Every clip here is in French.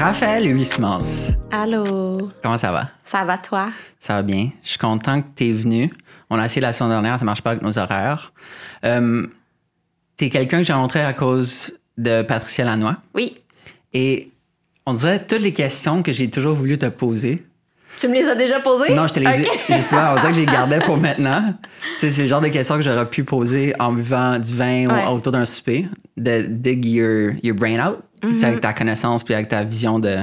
Raphaël Huysmans. Allô, Comment ça va? ça va toi? Ça va bien. Je suis content que tu es venu. On a essayé la semaine dernière, ça marche pas avec nos horaires. Euh, tu es quelqu'un que j'ai rencontré à cause de Patricia Lannoy. Oui. Et on dirait toutes les questions que j'ai toujours voulu te poser. Tu me les as déjà posées? Non, je te les ai. Ok. Justement, on dirait que je les gardais pour maintenant. Tu sais, c'est le genre de questions que j'aurais pu poser en buvant du vin Ouais. ou autour d'un souper. De dig your, your brain out. Sais, avec ta connaissance puis avec ta vision de,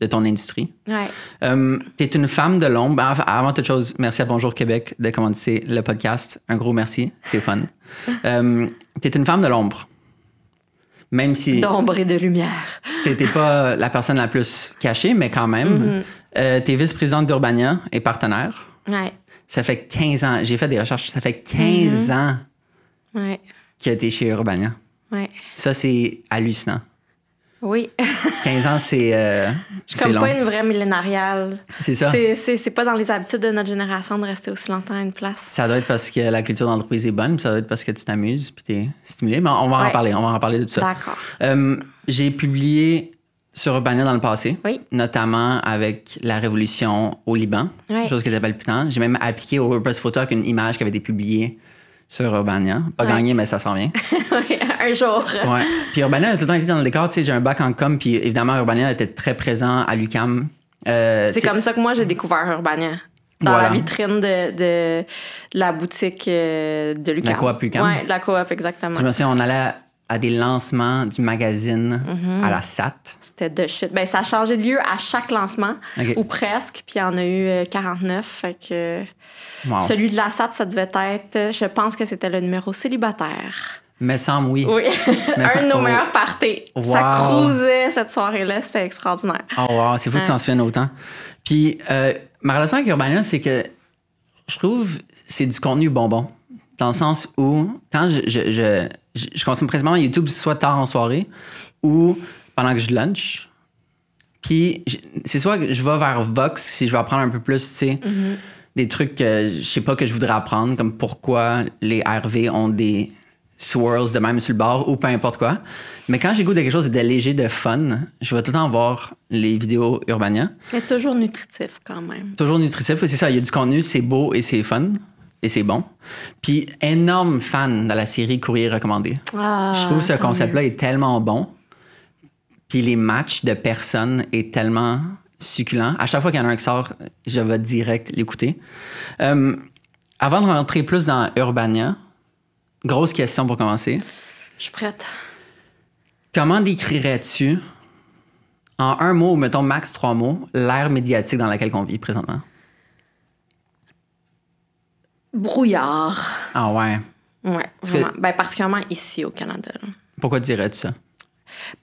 de ton industrie. Ouais. Euh, tu es une femme de l'ombre. Avant toute chose, merci à Bonjour Québec de commencer le podcast. Un gros merci. C'est fun. euh, tu es une femme de l'ombre. Même si D'ombre et de lumière. tu n'es pas la personne la plus cachée, mais quand même. tu es vice-présidente d'Urbania et partenaire. Ouais. Ça fait 15 ans. J'ai fait des recherches. Ça fait 15 ans Ouais. que tu es chez Urbania. Ouais. Ça, c'est hallucinant. Oui. 15 ans, c'est euh, Je suis comme long. pas une vraie millénariale. C'est ça. C'est- pas dans les habitudes de notre génération de rester aussi longtemps à une place. Ça doit être parce que la culture d'entreprise est bonne, puis ça doit être parce que tu t'amuses, puis tu es stimulé. Mais on va en parler, on va en parler de tout ça. D'accord. Euh, J'ai publié sur Urbania dans le passé, Oui. notamment avec la révolution au Liban, chose qui était palpitante. J'ai même appliqué au WordPress Photo avec une image qui avait été publiée sur Urbania. Pas Ouais. gagné, mais ça s'en vient. Oui, un jour. Ouais. Puis Urbania a tout le temps été dans le décor. Tu sais, j'ai un bac en com, puis évidemment, Urbania était très présent à l'UCAM. Euh, C'est comme ça que moi j'ai découvert Urbania. Dans Voilà. la vitrine de, de la boutique euh, de Lucas. La coop UQAM. Ouais, la coop, exactement. Je me souviens, on allait à des lancements du magazine Mm-hmm. à la SAT. C'était de shit. Ben, ça a changé de lieu à chaque lancement, ou presque, puis il y en a eu euh, 49. Fait que Wow. celui de la SAT, ça devait être, je pense que c'était le numéro célibataire. Me semble, oui. Oui, Mais un ça- de nos oh. meilleurs parties. Ça cruisait cette soirée-là, c'était extraordinaire. Oh wow, c'est fou que tu t'en souviennes autant. Puis euh, ma relation avec Urbania, c'est que je trouve c'est du contenu bonbon. Dans le sens où, quand je, je, je, je- je consomme principalement YouTube soit tard en soirée ou pendant que je lunch. Puis c'est soit que je vais vers Vox si je veux apprendre un peu plus, tu sais, des trucs que je sais pas que je voudrais apprendre, comme pourquoi les RV ont des swirls de même sur le bord ou peu importe quoi. Mais quand j'ai goût de quelque chose de léger, de fun, je vais tout le temps voir les vidéos Urbania. Mais toujours nutritif quand même. Toujours nutritif, c'est ça. Il y a du contenu, c'est beau et c'est fun et c'est bon. Puis énorme fan de la série Courrier recommandé. Ah, je trouve ce concept-là est tellement bon. Puis les matchs de personnes est tellement succulent. À chaque fois qu'il y en a un qui sort, je vais direct l'écouter. Euh, avant de rentrer plus dans Urbania, grosse question pour commencer. Je suis prête. Comment décrirais-tu, en un mot, ou mettons max trois mots, l'ère médiatique dans laquelle on vit présentement? Brouillard. Ah ouais. Ouais, que- vraiment. Ben, particulièrement ici au Canada. là. Pourquoi dirais-tu ça?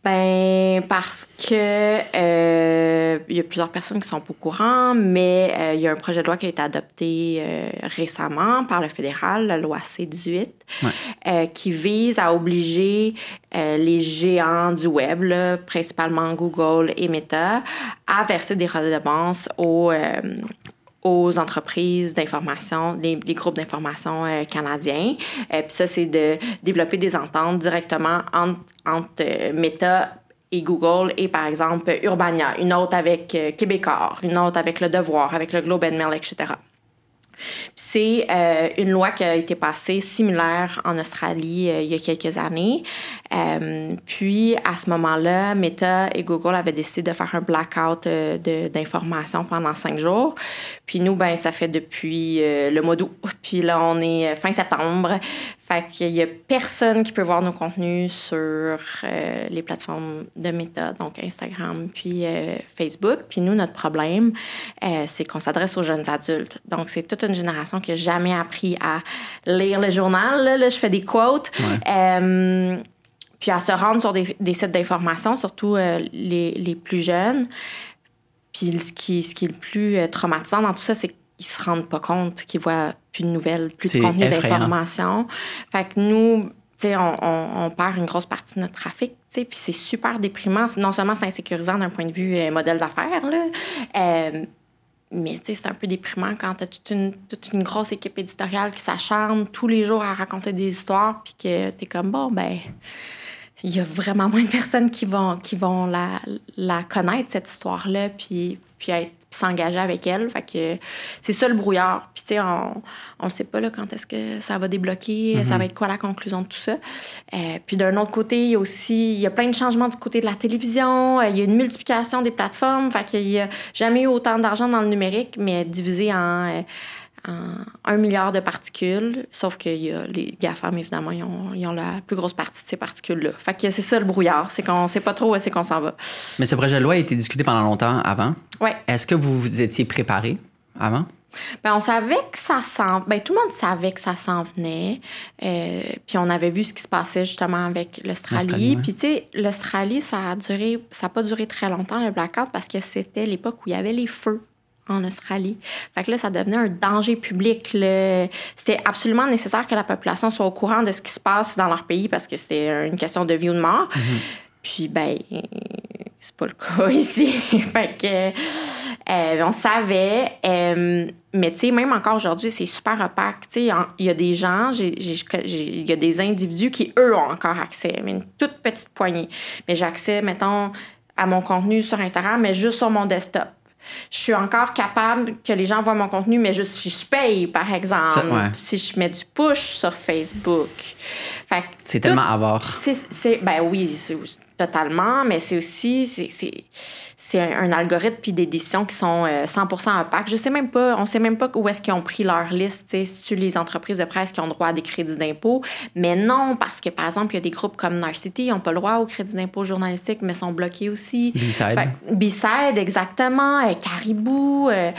Ben parce que euh, il y a plusieurs personnes qui sont pas au courant, mais euh, il y a un projet de loi qui a été adopté euh, récemment par le fédéral, la loi C-18, Ouais. euh, qui vise à obliger euh, les géants du web, là, principalement Google et Meta, à verser des redevances aux euh, aux entreprises d'information, les, les groupes d'information euh, canadiens. Euh, Puis ça, c'est de développer des ententes directement entre, entre euh, Meta et Google et, par exemple, Urbania, une autre avec euh, Québecor, une autre avec Le Devoir, avec le Globe and Mail, etc. C'est euh, une loi qui a été passée similaire en Australie euh, il y a quelques années. Euh, puis, à ce moment-là, Meta et Google avaient décidé de faire un blackout d'informations pendant cinq jours. Puis nous, ben, ça fait depuis le mois d'août. Puis là, on est fin septembre. Fait qu'il y a personne qui peut voir nos contenus sur euh, les plateformes de Meta, donc Instagram, puis euh, Facebook. Puis nous, notre problème, euh, c'est qu'on s'adresse aux jeunes adultes. Donc, c'est toute une génération qui n'a jamais appris à lire le journal. Là, Là, je fais des quotes. Ouais. Puis à se rendre sur des, des sites d'information, surtout les, les plus jeunes. Puis ce qui, ce qui est le plus traumatisant dans tout ça, c'est qu'ils se rendent pas compte qu'ils voient plus de nouvelles, plus de contenu d'information. Fait que nous, tu sais, on, on- on perd une grosse partie de notre trafic, tu sais, puis c'est super déprimant. Non seulement c'est insécurisant d'un point de vue euh, modèle d'affaires, là, euh, mais tu sais, c'est un peu déprimant quand tu as toute une, toute une grosse équipe éditoriale qui s'acharne tous les jours à raconter des histoires, puis que tu es comme, bon, ben, il y a vraiment moins de personnes qui vont, qui vont la, la connaître, cette histoire-là, puis, puis être s'engager avec elle. Fait que c'est ça le brouillard. Puis, tu sais, on ne sait pas là, quand est-ce que ça va débloquer, ça va être quoi la conclusion de tout ça. Euh, puis, d'un autre côté, il y a aussi il y a plein de changements du côté de la télévision. Il y a une multiplication des plateformes. Fait qu'il n'y a jamais eu autant d'argent dans le numérique, mais divisé en un milliard de particules, sauf que y a les GAFAM, évidemment, ils ont, la plus grosse partie de ces particules-là. Fait que c'est ça le brouillard, c'est qu'on ne sait pas trop où c'est qu'on s'en va. Mais ce projet de loi a été discuté pendant longtemps avant. Oui. Est-ce que vous vous étiez préparé avant? Bien, on savait que ça s'en... Bien, tout le monde savait que ça s'en venait. Euh, puis on avait vu ce qui se passait justement avec l'Australie. Puis tu sais, l'Australie, ça a duré... Ça n'a pas duré très longtemps, le blackout, parce que c'était l'époque où il y avait les feux en Australie. Fait que là, ça devenait un danger public. C'était absolument nécessaire que la population soit au courant de ce qui se passe dans leur pays parce que c'était une question de vie ou de mort. Mm-hmm. Puis, ben, c'est pas le cas ici. fait que, euh, on savait. Euh, mais, tu sais, même encore aujourd'hui, c'est super opaque. Tu sais, il y a des gens, il y a des individus qui, eux, ont encore accès, mais une toute petite poignée. Mais j'ai accès, mettons, à mon contenu sur Instagram, mais juste sur mon desktop je suis encore capable que les gens voient mon contenu, mais juste si je paye, par exemple, si je mets du push sur Facebook. C'est tellement avoir. C'est, ben oui, c'est totalement, mais c'est aussi, c'est un, algorithme puis des décisions qui sont 100% euh, opaques. Je sais même pas, on sait même pas où est-ce qu'ils ont pris leur liste, si tu les entreprises de presse qui ont droit à des crédits d'impôt, mais non, parce que par exemple, il y a des groupes comme Narcity, ils n'ont pas le droit au crédit d'impôt journalistique, mais sont bloqués aussi. B-Side. exactement, euh, Caribou, euh,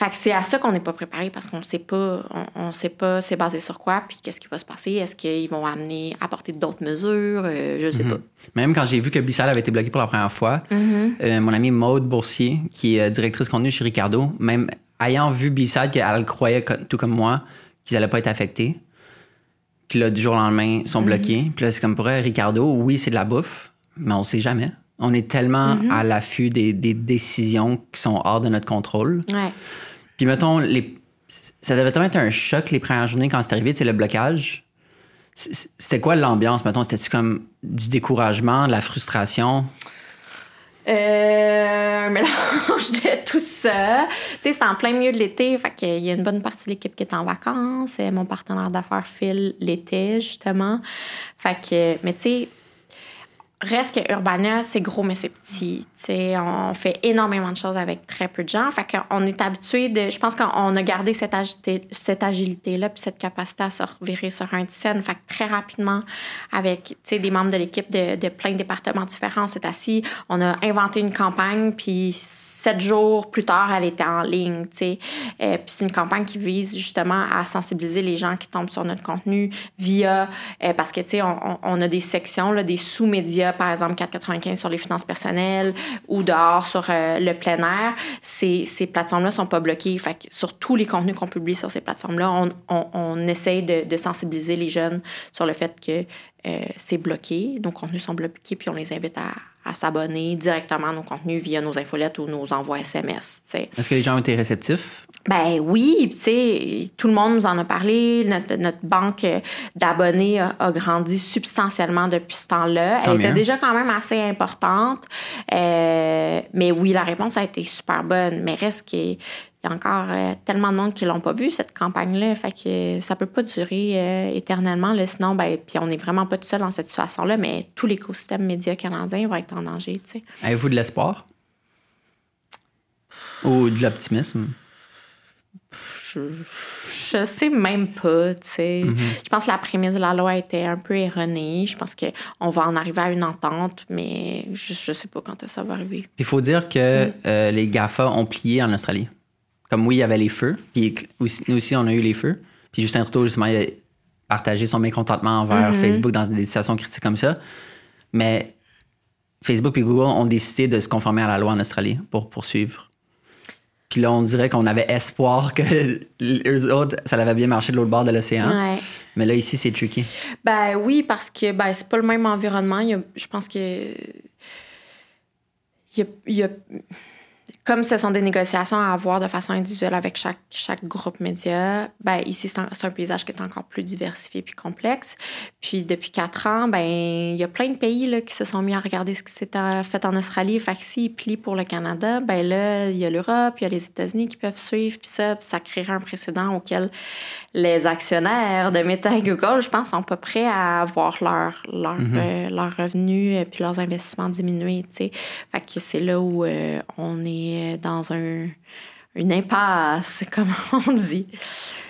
fait que c'est à ça qu'on n'est pas préparé parce qu'on ne sait pas, on, sait pas c'est basé sur quoi, puis qu'est-ce qui va se passer? Est-ce qu'ils vont amener, apporter d'autres mesures? Euh, je ne sais mhm. pas. Même quand j'ai vu que Bissal avait été bloqué pour la première fois, mhm. euh, mon amie Maude Boursier, qui est directrice contenu chez Ricardo, même ayant vu Bissal qu'elle croyait, tout comme moi, qu'ils n'allaient pas être affectés, puis là, du jour au lendemain, ils sont mhm. bloqués. Puis là, c'est comme pour elle, Ricardo, oui, c'est de la bouffe, mais on ne sait jamais. On est tellement à l'affût des, des, décisions qui sont hors de notre contrôle. Ouais. Puis mettons, ça devait tellement être un choc les premières journées quand c'est arrivé, c'est le blocage. C'était quoi l'ambiance, mettons? C'était-tu comme du découragement, de la frustration? Euh, un mélange de tout ça. Tu sais, c'est en plein milieu de l'été, fait qu'il y a une bonne partie de l'équipe qui est en vacances. Mon partenaire d'affaires Phil l'était, justement. Fait que, mais tu sais, reste que Urbana, c'est gros, mais c'est petit. on fait énormément de choses avec très peu de gens. Fait qu'on est habitué de. Je pense qu'on a gardé cette, agilité, cette agilité-là puis cette capacité à se revirer sur un scène. Fait que très rapidement, avec des membres de l'équipe de, plein de départements différents, on s'est assis, on a inventé une campagne, puis sept jours plus tard, elle était en ligne. Euh, puis c'est une campagne qui vise justement à sensibiliser les gens qui tombent sur notre contenu via. Euh, parce que, tu sais, on, a des sections, là, des sous-médias par exemple 4,95 sur les finances personnelles ou dehors sur euh, le plein air, ces, ces plateformes-là ne sont pas bloquées. Fait sur tous les contenus qu'on publie sur ces plateformes-là, on, on, essaye de, de, sensibiliser les jeunes sur le fait que euh, c'est bloqué, nos contenus sont bloqués, puis on les invite à, à s'abonner directement à nos contenus via nos infolettes ou nos envois SMS. Est-ce que les gens ont été réceptifs? Ben oui, tu sais, tout le monde nous en a parlé. Notre, notre banque d'abonnés a, grandi substantiellement depuis ce temps-là. Elle était déjà quand même assez importante. Euh, mais oui, la réponse a été super bonne. Mais reste qu'il y a encore euh, tellement de monde qui l'ont pas vu, cette campagne-là. Fait que ça peut pas durer euh, éternellement. Là, sinon, ben, puis on n'est vraiment pas tout seul dans cette situation-là, mais tout l'écosystème média canadien va être en danger. Avez-vous de l'espoir? Ou de l'optimisme? Je, je sais même pas, tu sais. Mm-hmm. Je pense que la prémisse de la loi était un peu erronée. Je pense qu'on va en arriver à une entente, mais je, je sais pas quand ça va arriver. Il faut dire que mm. euh, les GAFA ont plié en Australie. Comme oui, il y avait les feux, puis nous aussi, on a eu les feux. Puis Justin Trudeau, justement, il a partagé son mécontentement envers mm-hmm. Facebook dans des situations critiques comme ça. Mais Facebook et Google ont décidé de se conformer à la loi en Australie pour poursuivre puis là, on dirait qu'on avait espoir que les autres, ça avait bien marché de l'autre bord de l'océan. Mais là, ici, c'est tricky. Ben oui, parce que ben, c'est pas le même environnement. je pense que. Il y a, comme ce sont des négociations à avoir de façon individuelle avec chaque, chaque groupe média, ben ici, c'est un, paysage qui est encore plus diversifié puis complexe. Puis depuis quatre ans, ben il y a plein de pays là, qui se sont mis à regarder ce qui s'est fait en Australie. Fait que s'ils plient pour le Canada, ben là, il y a l'Europe, il y a les États-Unis qui peuvent suivre. Puis ça, ça créerait un précédent auquel les actionnaires de Meta et Google, je pense, sont pas prêts à voir leur, leur, euh, leurs revenus et puis leurs investissements diminuer. tu sais. Fait que c'est là où euh, on est dans un, une impasse, comme on dit.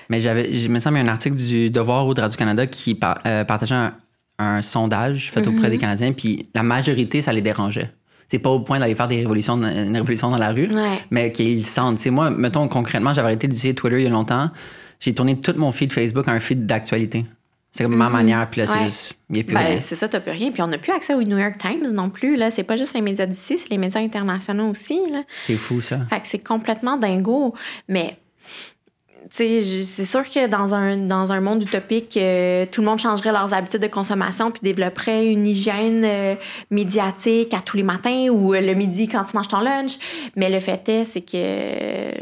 Mais j'avais, je me semble, il y a un article du Devoir ou de Radio-Canada qui par- euh, partageait un, un sondage fait auprès des Canadiens, puis la majorité, ça les dérangeait. C'est pas au point d'aller faire des révolutions, une révolution dans la rue, Ouais. mais qu'ils sentent. Tu sais, moi, mettons, concrètement, j'avais arrêté d'utiliser Twitter il y a longtemps. J'ai tourné tout mon feed Facebook à un feed d'actualité. C'est comme ma manière, puis là, c'est Ouais. juste, il plus Ben, c'est ça, t'as plus rien. Puis on n'a plus accès au New York Times non plus. Là. C'est pas juste les médias d'ici, c'est les médias internationaux aussi. C'est fou, ça. Fait que c'est complètement dingo. Mais, tu sais, c'est sûr que dans un, dans un monde utopique, euh, tout le monde changerait leurs habitudes de consommation puis développerait une hygiène euh, médiatique à tous les matins ou euh, le midi quand tu manges ton lunch. Mais le fait est, c'est que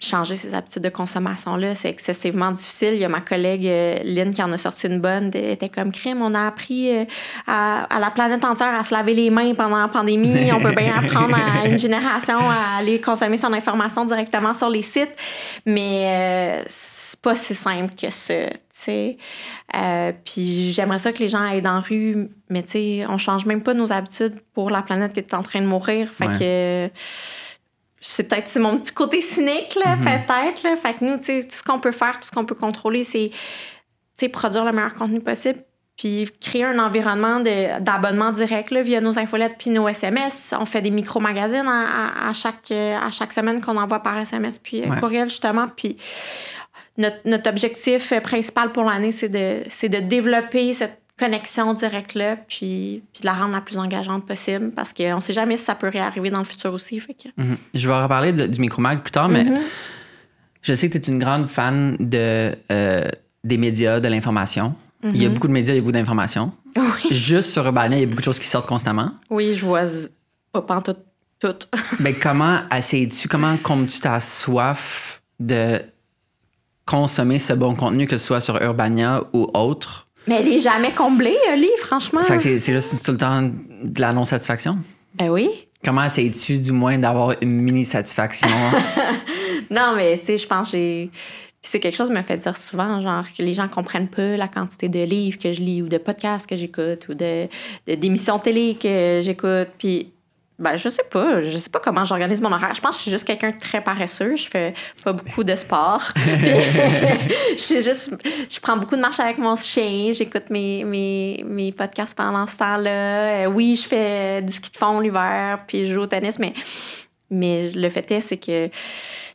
changer ces habitudes de consommation-là, c'est excessivement difficile. Il y a ma collègue euh, Lynn qui en a sorti une bonne. Elle était comme crime. On a appris euh, à, à la planète entière à se laver les mains pendant la pandémie. On peut bien apprendre à une génération à aller consommer son information directement sur les sites. Mais euh, c'est pas si simple que ça, tu sais. Euh, puis j'aimerais ça que les gens aillent dans la rue, mais tu sais, on change même pas nos habitudes pour la planète qui est en train de mourir. Fait Ouais. que c'est peut-être c'est mon petit côté cynique là, peut-être là. Fait que nous, tu sais, tout ce qu'on peut faire, tout ce qu'on peut contrôler, c'est tu sais, produire le meilleur contenu possible. Puis créer un environnement de- d'abonnement direct là, via nos infolettes puis nos SMS. On fait des micro-magazines à, à- à chaque, euh, à chaque semaine qu'on envoie par SMS puis euh, Ouais. courriel, justement. Puis notre, notre objectif euh, principal pour l'année, c'est de, c'est de développer cette connexion directe-là puis, puis de la rendre la plus engageante possible parce qu'on ne sait jamais si ça peut réarriver dans le futur aussi. Fait que... Mhm. Je vais reparler de- du micromag plus tard, mais Mhm. je sais que tu es une grande fan de, euh, des médias, de l'information. Il y a beaucoup de médias, il y a beaucoup d'informations. Mhm. Oui. Juste sur Urbania, il y a beaucoup de choses qui sortent constamment. Oui, je vois pas pantoute tout. Mais comment essayes-tu, comment combles-tu ta soif de consommer ce bon contenu, que ce soit sur Urbania ou autre? Mais elle est jamais comblée, Oli, franchement. Fait que c'est, juste tout le temps de la non-satisfaction? Ben oui. Comment essayes-tu, du moins, d'avoir une mini-satisfaction? Non, mais tu sais, je pense que j'ai. Puis c'est quelque chose qui me fait dire souvent, genre, que les gens comprennent pas la quantité de livres que je lis ou de podcasts que j'écoute ou de, de- d'émissions télé que j'écoute. Puis, ben, je sais pas. Je sais pas comment j'organise mon horaire. Je pense que je suis juste quelqu'un de très paresseux. Je fais pas beaucoup de sport. Je suis juste. Je prends beaucoup de marches avec mon chien. J'écoute mes, mes, mes podcasts pendant ce temps-là. Euh, oui, je fais du ski de fond l'hiver, puis je joue au tennis, mais, mais le fait est, c'est que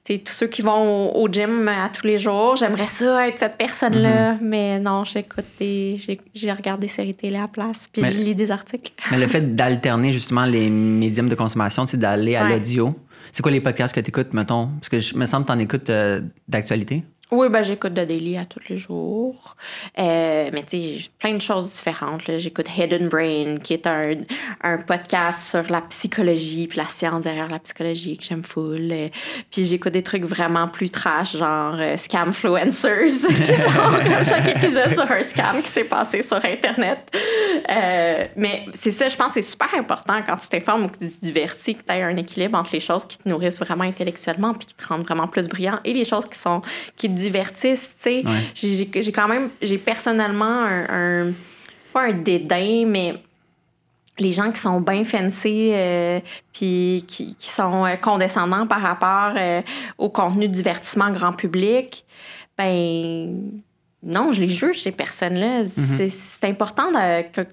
tu sais, tous ceux qui vont au, au gym à tous les jours, j'aimerais ça être cette personne-là, mais non, j'écoute des. J'ai, regardé des séries télé à la place, puis Mais- je lis des articles. Mais le fait d'alterner justement les médiums de consommation, c'est d'aller à Ouais. l'audio. C'est quoi les podcasts que tu écoutes, mettons? Parce que je me semble que tu en écoutes euh, d'actualité. Oui, ben j'écoute de Daily à tous les jours. Euh, mais tu sais, plein de choses différentes. là. J'écoute Hidden Brain, qui est un, un podcast sur la psychologie, puis la science derrière la psychologie que j'aime full. Euh, Puis j'écoute des trucs vraiment plus trash, genre euh, Scamfluencers, qui sont chaque épisode sur un scam qui s'est passé sur Internet. Euh, mais c'est ça, je pense c'est super important quand tu t'informes ou que tu te divertis, que tu aies un équilibre entre les choses qui te nourrissent vraiment intellectuellement puis qui te rendent vraiment plus brillant et les choses qui sont qui divertissent, tu sais. Ouais. J'ai- quand même, j'ai personnellement un, un- pas un dédain, mais les gens qui sont bien fancy euh, puis qui, qui sont euh, condescendants par rapport euh, au contenu de divertissement grand public, ben non, je les juge, ces personnes-là. C'est- C'est important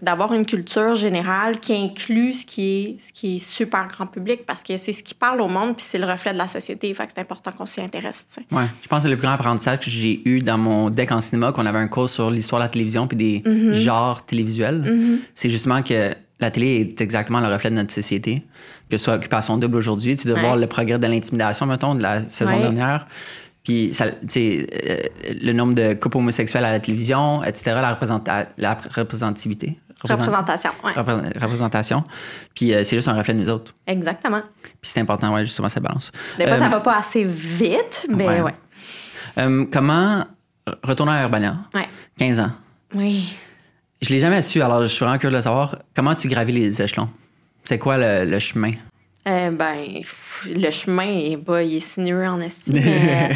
d'avoir une culture générale qui inclut ce qui est, ce qui est super grand public parce que c'est ce qui parle au monde puis c'est le reflet de la société. Fait que c'est important qu'on s'y intéresse. Ouais. Je pense que le plus grand apprentissage que j'ai eu dans mon deck en cinéma, qu'on avait un cours sur l'histoire de la télévision puis des Mm-hmm. genres télévisuels, c'est justement que la télé est exactement le reflet de notre société. Que ce soit Occupation Double aujourd'hui, tu dois Ouais. voir le progrès de l'intimidation, mettons, de la saison Ouais. dernière. Puis ça, euh, le nombre de couples homosexuels à la télévision, etc., la, représenta- la représentativité. Représent- Représentation, représentation. Puis, euh, c'est juste un reflet de nous autres. Exactement. Puis, c'est important, ouais, justement, cette balance. Des fois, Euh, ça va pas assez vite, mais ouais. ouais. euh, comment retourner à Urbania, Ouais. 15 ans? Oui. Je l'ai jamais su, alors je suis vraiment curieux de savoir comment tu gravis les échelons? C'est quoi le, le chemin? Euh, ben, pff, le chemin il est sinueux en estime.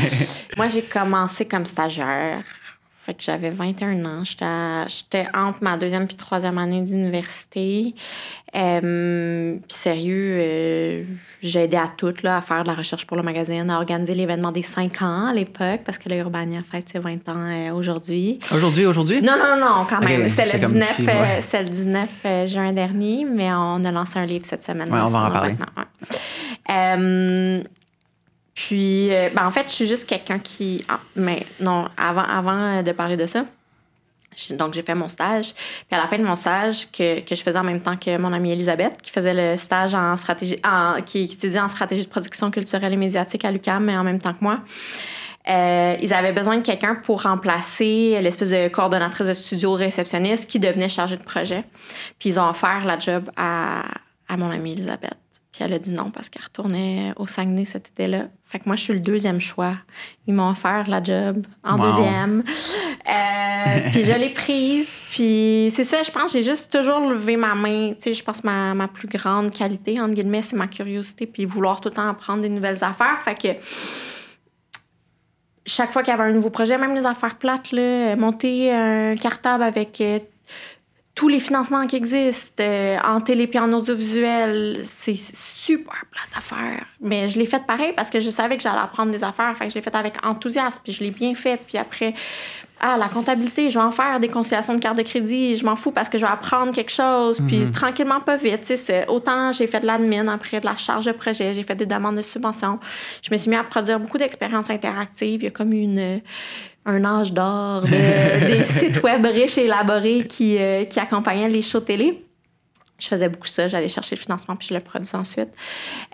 moi, j'ai commencé comme stagiaire. Fait que j'avais 21 ans. J'étais, entre ma deuxième puis troisième année d'université. Euh, puis sérieux, euh, j'ai aidé à tout, là, à faire de la recherche pour le magazine, à organiser l'événement des 5 ans à l'époque, parce que l'Urbania fête ses 20 ans euh, aujourd'hui. Aujourd'hui, aujourd'hui? Non, non, non, quand même. C'est, le comme 19, fille, ouais. c'est le 19 euh, juin dernier, mais on a lancé un livre cette semaine. Ouais, on va en parler. ouais. Euh, puis, euh, ben, en fait, je suis juste quelqu'un qui. ah, mais non, avant, avant de parler de ça, donc j'ai fait mon stage. Puis à la fin de mon stage, que, que je faisais en même temps que mon amie Elisabeth, qui faisait le stage en stratégie, en, qui, étudiait en stratégie de production culturelle et médiatique à l'UQAM, mais en même temps que moi. Euh, ils avaient besoin de quelqu'un pour remplacer l'espèce de coordonnatrice de studio réceptionniste qui devenait chargée de projet. Puis ils ont offert la job à, à mon amie Elisabeth. Puis elle a dit non parce qu'elle retournait au Saguenay cet été-là. Fait que moi, je suis le deuxième choix. Ils m'ont offert la job en Wow. deuxième. Euh, puis je l'ai prise. Puis c'est ça, je pense, j'ai juste toujours levé ma main. Tu sais, je pense que ma, ma plus grande qualité, entre guillemets, c'est ma curiosité puis vouloir tout le temps apprendre des nouvelles affaires. Fait que chaque fois qu'il y avait un nouveau projet, même les affaires plates, là, monter un cartable avec euh, tous les financements qui existent euh, en télé puis en audiovisuel, c'est super plate à faire. Mais je l'ai fait pareil parce que je savais que j'allais apprendre des affaires. Fait que je l'ai fait avec enthousiasme puis je l'ai bien fait. Puis après, ah, la comptabilité, je vais en faire des conciliations de carte de crédit. Je m'en fous parce que je vais apprendre quelque chose. Puis tranquillement, pas vite. Tu sais, c'est- autant j'ai fait de l'admin, après de la charge de projet, j'ai fait des demandes de subventions. Je me suis mis à produire beaucoup d'expériences interactives. Il y a comme une un âge d'or de- des sites web riches et élaborés qui, euh, qui accompagnaient les shows télé. Je faisais beaucoup ça, j'allais chercher le financement puis je le produisais ensuite.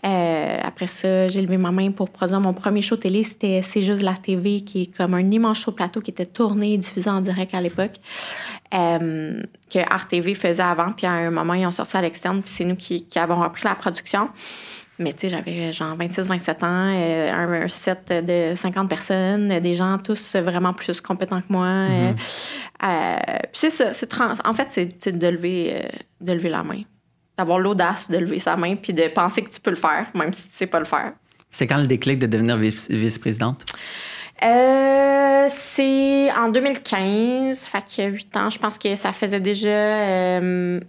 Euh, après ça, j'ai levé ma main pour produire mon premier show télé. C'était C'est juste la TV, qui est comme un immense show plateau qui était tourné et diffusé en direct à l'époque, euh, que Art TV faisait avant. Puis à un moment, ils ont sorti à l'externe, puis c'est nous qui, qui avons repris la production. Mais tu sais, j'avais genre 26-27 ans, euh, un, un set de 50 personnes, euh, des gens tous vraiment plus compétents que moi. euh, euh, puis c'est ça, c'est trans- en fait, c'est de lever, euh, de lever la main. D'avoir l'audace de lever sa main puis de penser que tu peux le faire, même si tu sais pas le faire. C'est quand le déclic de devenir vice- vice-présidente? Euh, c'est en 2015, fait qu'il y a 8 ans. Je pense que ça faisait déjà. euh,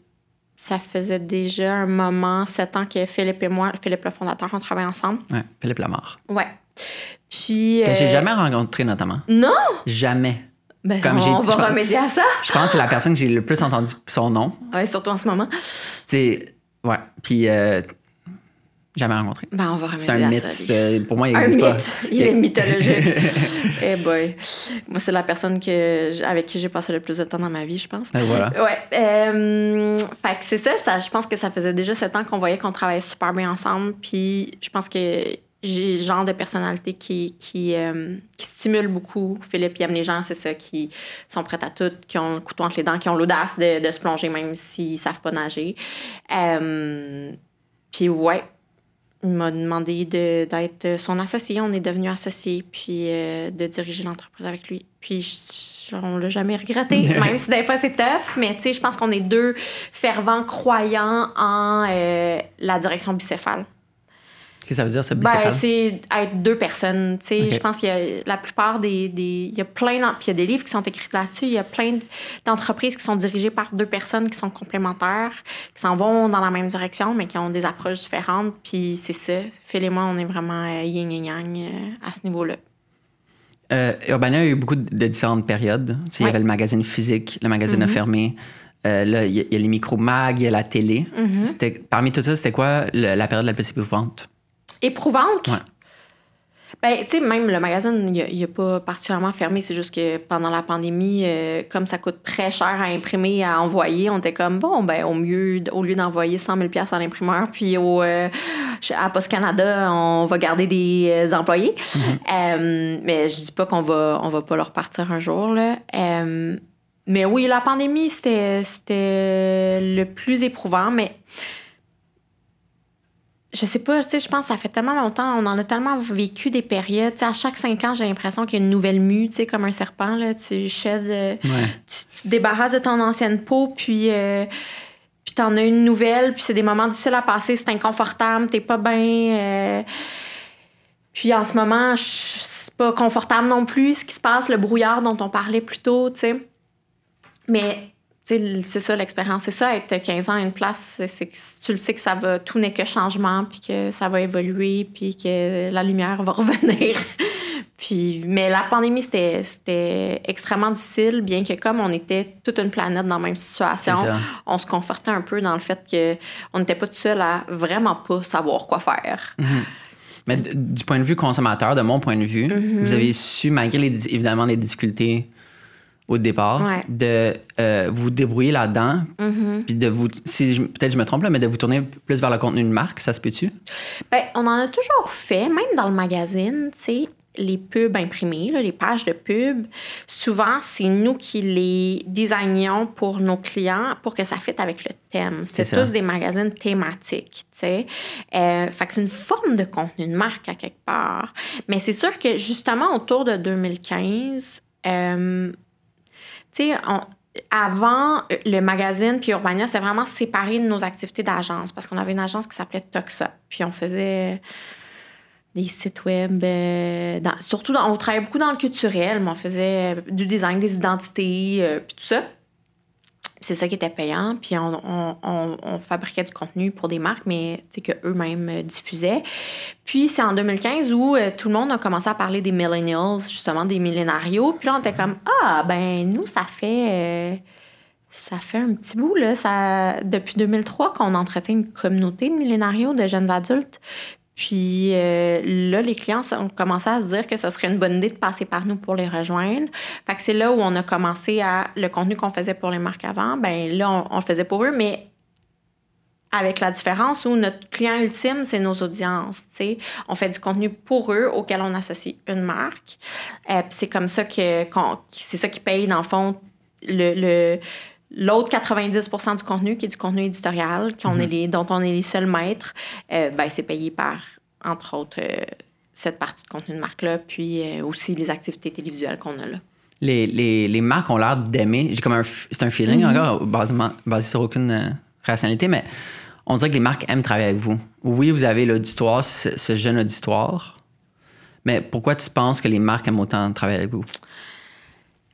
ça faisait déjà un moment, 7 ans que Philippe et moi, Philippe le fondateur, on travaille ensemble. Ouais, Philippe Lamar. Ouais. Puis. Que j'ai euh, jamais rencontré, notamment. Non! Jamais. Ben, Comme j'ai- on va remédier à ça. Je pense que c'est la personne que j'ai le plus entendu son nom. Ouais, surtout en ce moment. C'est. Ouais. Puis, euh, jamais rencontré. Ben, on va C'est un mythe. ça. Pour moi, il Un n'existe pas. mythe. Il est mythologique. Eh boy. Moi, c'est la personne que, avec qui j'ai passé le plus de temps dans ma vie, je pense. Ben voilà. Ouais. euh, fait que c'est ça, ça. Je pense que ça faisait déjà sept ans qu'on voyait qu'on travaillait super bien ensemble. Puis je pense que j'ai le genre de personnalité qui, qui, euh, qui stimule beaucoup. Philippe, il aime les gens, c'est ça, qui sont prêts à tout, qui ont le couteau entre les dents, qui ont l'audace de, de se plonger même s'ils savent pas nager. Euh, puis ouais, m'a demandé de- d'être son associé. On est devenus associés, puis euh, de diriger l'entreprise avec lui. Puis je- on l'a jamais regretté, même si des fois c'est tough. Mais tu sais, je pense qu'on est deux fervents croyants en euh, la direction bicéphale. Qu'est-ce que ça veut dire, ça, Ben, bicéphale? c'est être deux personnes. Tu sais, Ok. Je pense qu'il y a la plupart des. des- il y a plein. Puis il y a des livres qui sont écrits là-dessus. Il y a plein d'entreprises qui sont dirigées par deux personnes qui sont complémentaires, qui s'en vont dans la même direction, mais qui ont des approches différentes. Puis c'est ça. Phil et moi, on est vraiment euh, yin et yang euh, à ce niveau-là. Euh, Urbania a eu beaucoup de différentes périodes. Tu sais, Il y avait le magazine physique, le magazine a fermé. Euh, là, il y, a- il y a les micro-mag, il y a la télé. C'était- Parmi tout ça, c'était quoi le- la période la plus éprouvante? Éprouvante? Ouais. Ben, tu sais, même le magazine, il n'a pas particulièrement fermé. C'est juste que pendant la pandémie, euh, comme ça coûte très cher à imprimer, et à envoyer, on était comme, bon, ben, au mieux, au lieu d'envoyer 100 000 à l'imprimeur, puis au, euh, à Post Canada, on va garder des euh, employés. Mm-hmm. Mais je dis pas qu'on va, on va pas leur partir un jour. Là. Mais oui, la pandémie, c'était, c'était le plus éprouvant, mais je sais pas, tu sais, je pense que ça fait tellement longtemps, on en a tellement vécu des périodes. Tu sais, à chaque cinq ans, j'ai l'impression qu'il y a une nouvelle mue, tu sais, comme un serpent, là. Tu sheds, euh, Ouais. tu, te débarrasses de ton ancienne peau, puis, euh, puis t'en as une nouvelle, puis c'est des moments difficiles à passer, c'est inconfortable, t'es pas bien. euh, puis en ce moment, c'est pas confortable non plus, ce qui se passe, le brouillard dont on parlait plus tôt, tu sais. Mais c'est ça l'expérience, c'est ça être 15 ans à une place, c'est- c'est que tu le sais que ça va, tout n'est que changement, puis que ça va évoluer, puis que la lumière va revenir. puis, mais la pandémie, c'était extrêmement difficile, bien que comme on était toute une planète dans la même situation, on se confortait un peu dans le fait que on n'était pas tout seul à vraiment pas savoir quoi faire. Mais d- du point de vue consommateur, de mon point de vue, Mm-hmm. vous avez su, malgré les, évidemment les difficultés au départ, Ouais. de euh, vous débrouiller là-dedans, Mm-hmm. puis de vous, si je- peut-être je me trompe là, mais de vous tourner plus vers le contenu de marque, ça se peut-tu? Ben, on en a toujours fait, même dans le magazine, tu sais, les pubs imprimés, là, les pages de pub. Souvent, c'est nous qui les designions pour nos clients pour que ça fitte avec le thème. C'était C'est ça. tous des magazines thématiques, tu sais. Euh, fait que c'est une forme de contenu de marque à quelque part. Mais c'est sûr que justement, autour de 2015, euh, tu sais, avant, euh, le magazine puis Urbania, c'était vraiment séparé de nos activités d'agence parce qu'on avait une agence qui s'appelait Toxa. Puis on faisait des sites web, euh, surtout, dans- on travaillait beaucoup dans le culturel, mais on faisait euh, du design, des identités, puis tout ça. C'est ça qui était payant. Puis on, on- fabriquait du contenu pour des marques, mais tu sais, qu'eux-mêmes euh, diffusaient. Puis c'est en 2015 où euh, tout le monde a commencé à parler des millennials, justement des millénarios. Puis là, on était comme Ah, ben nous, ça fait. euh, ça fait un petit bout, là. Ça, depuis 2003 qu'on entretient une communauté de millénarios, de jeunes adultes. Puis euh, là, les clients ont commencé à se dire que ce serait une bonne idée de passer par nous pour les rejoindre. Fait que c'est là où on a commencé à. Le contenu qu'on faisait pour les marques avant, ben là, on, on faisait pour eux, mais avec la différence où notre client ultime, c'est nos audiences. tu sais. On fait du contenu pour eux auquel on associe une marque. Euh, c'est comme ça que qu'on- c'est ça qui paye, dans le fond, le. le L'autre 90% du contenu, qui est du contenu éditorial, qu'on est les, dont on est les seuls maîtres, euh, ben, c'est payé par, entre autres, euh, cette partie de contenu de marque-là, puis euh, aussi les activités télévisuelles qu'on a là. Les, les, les marques ont l'air d'aimer. J'ai comme un, c'est un feeling encore basé, basé sur aucune rationalité, mais on dirait que les marques aiment travailler avec vous. Oui, vous avez l'auditoire, ce, ce jeune auditoire, mais pourquoi tu penses que les marques aiment autant travailler avec vous?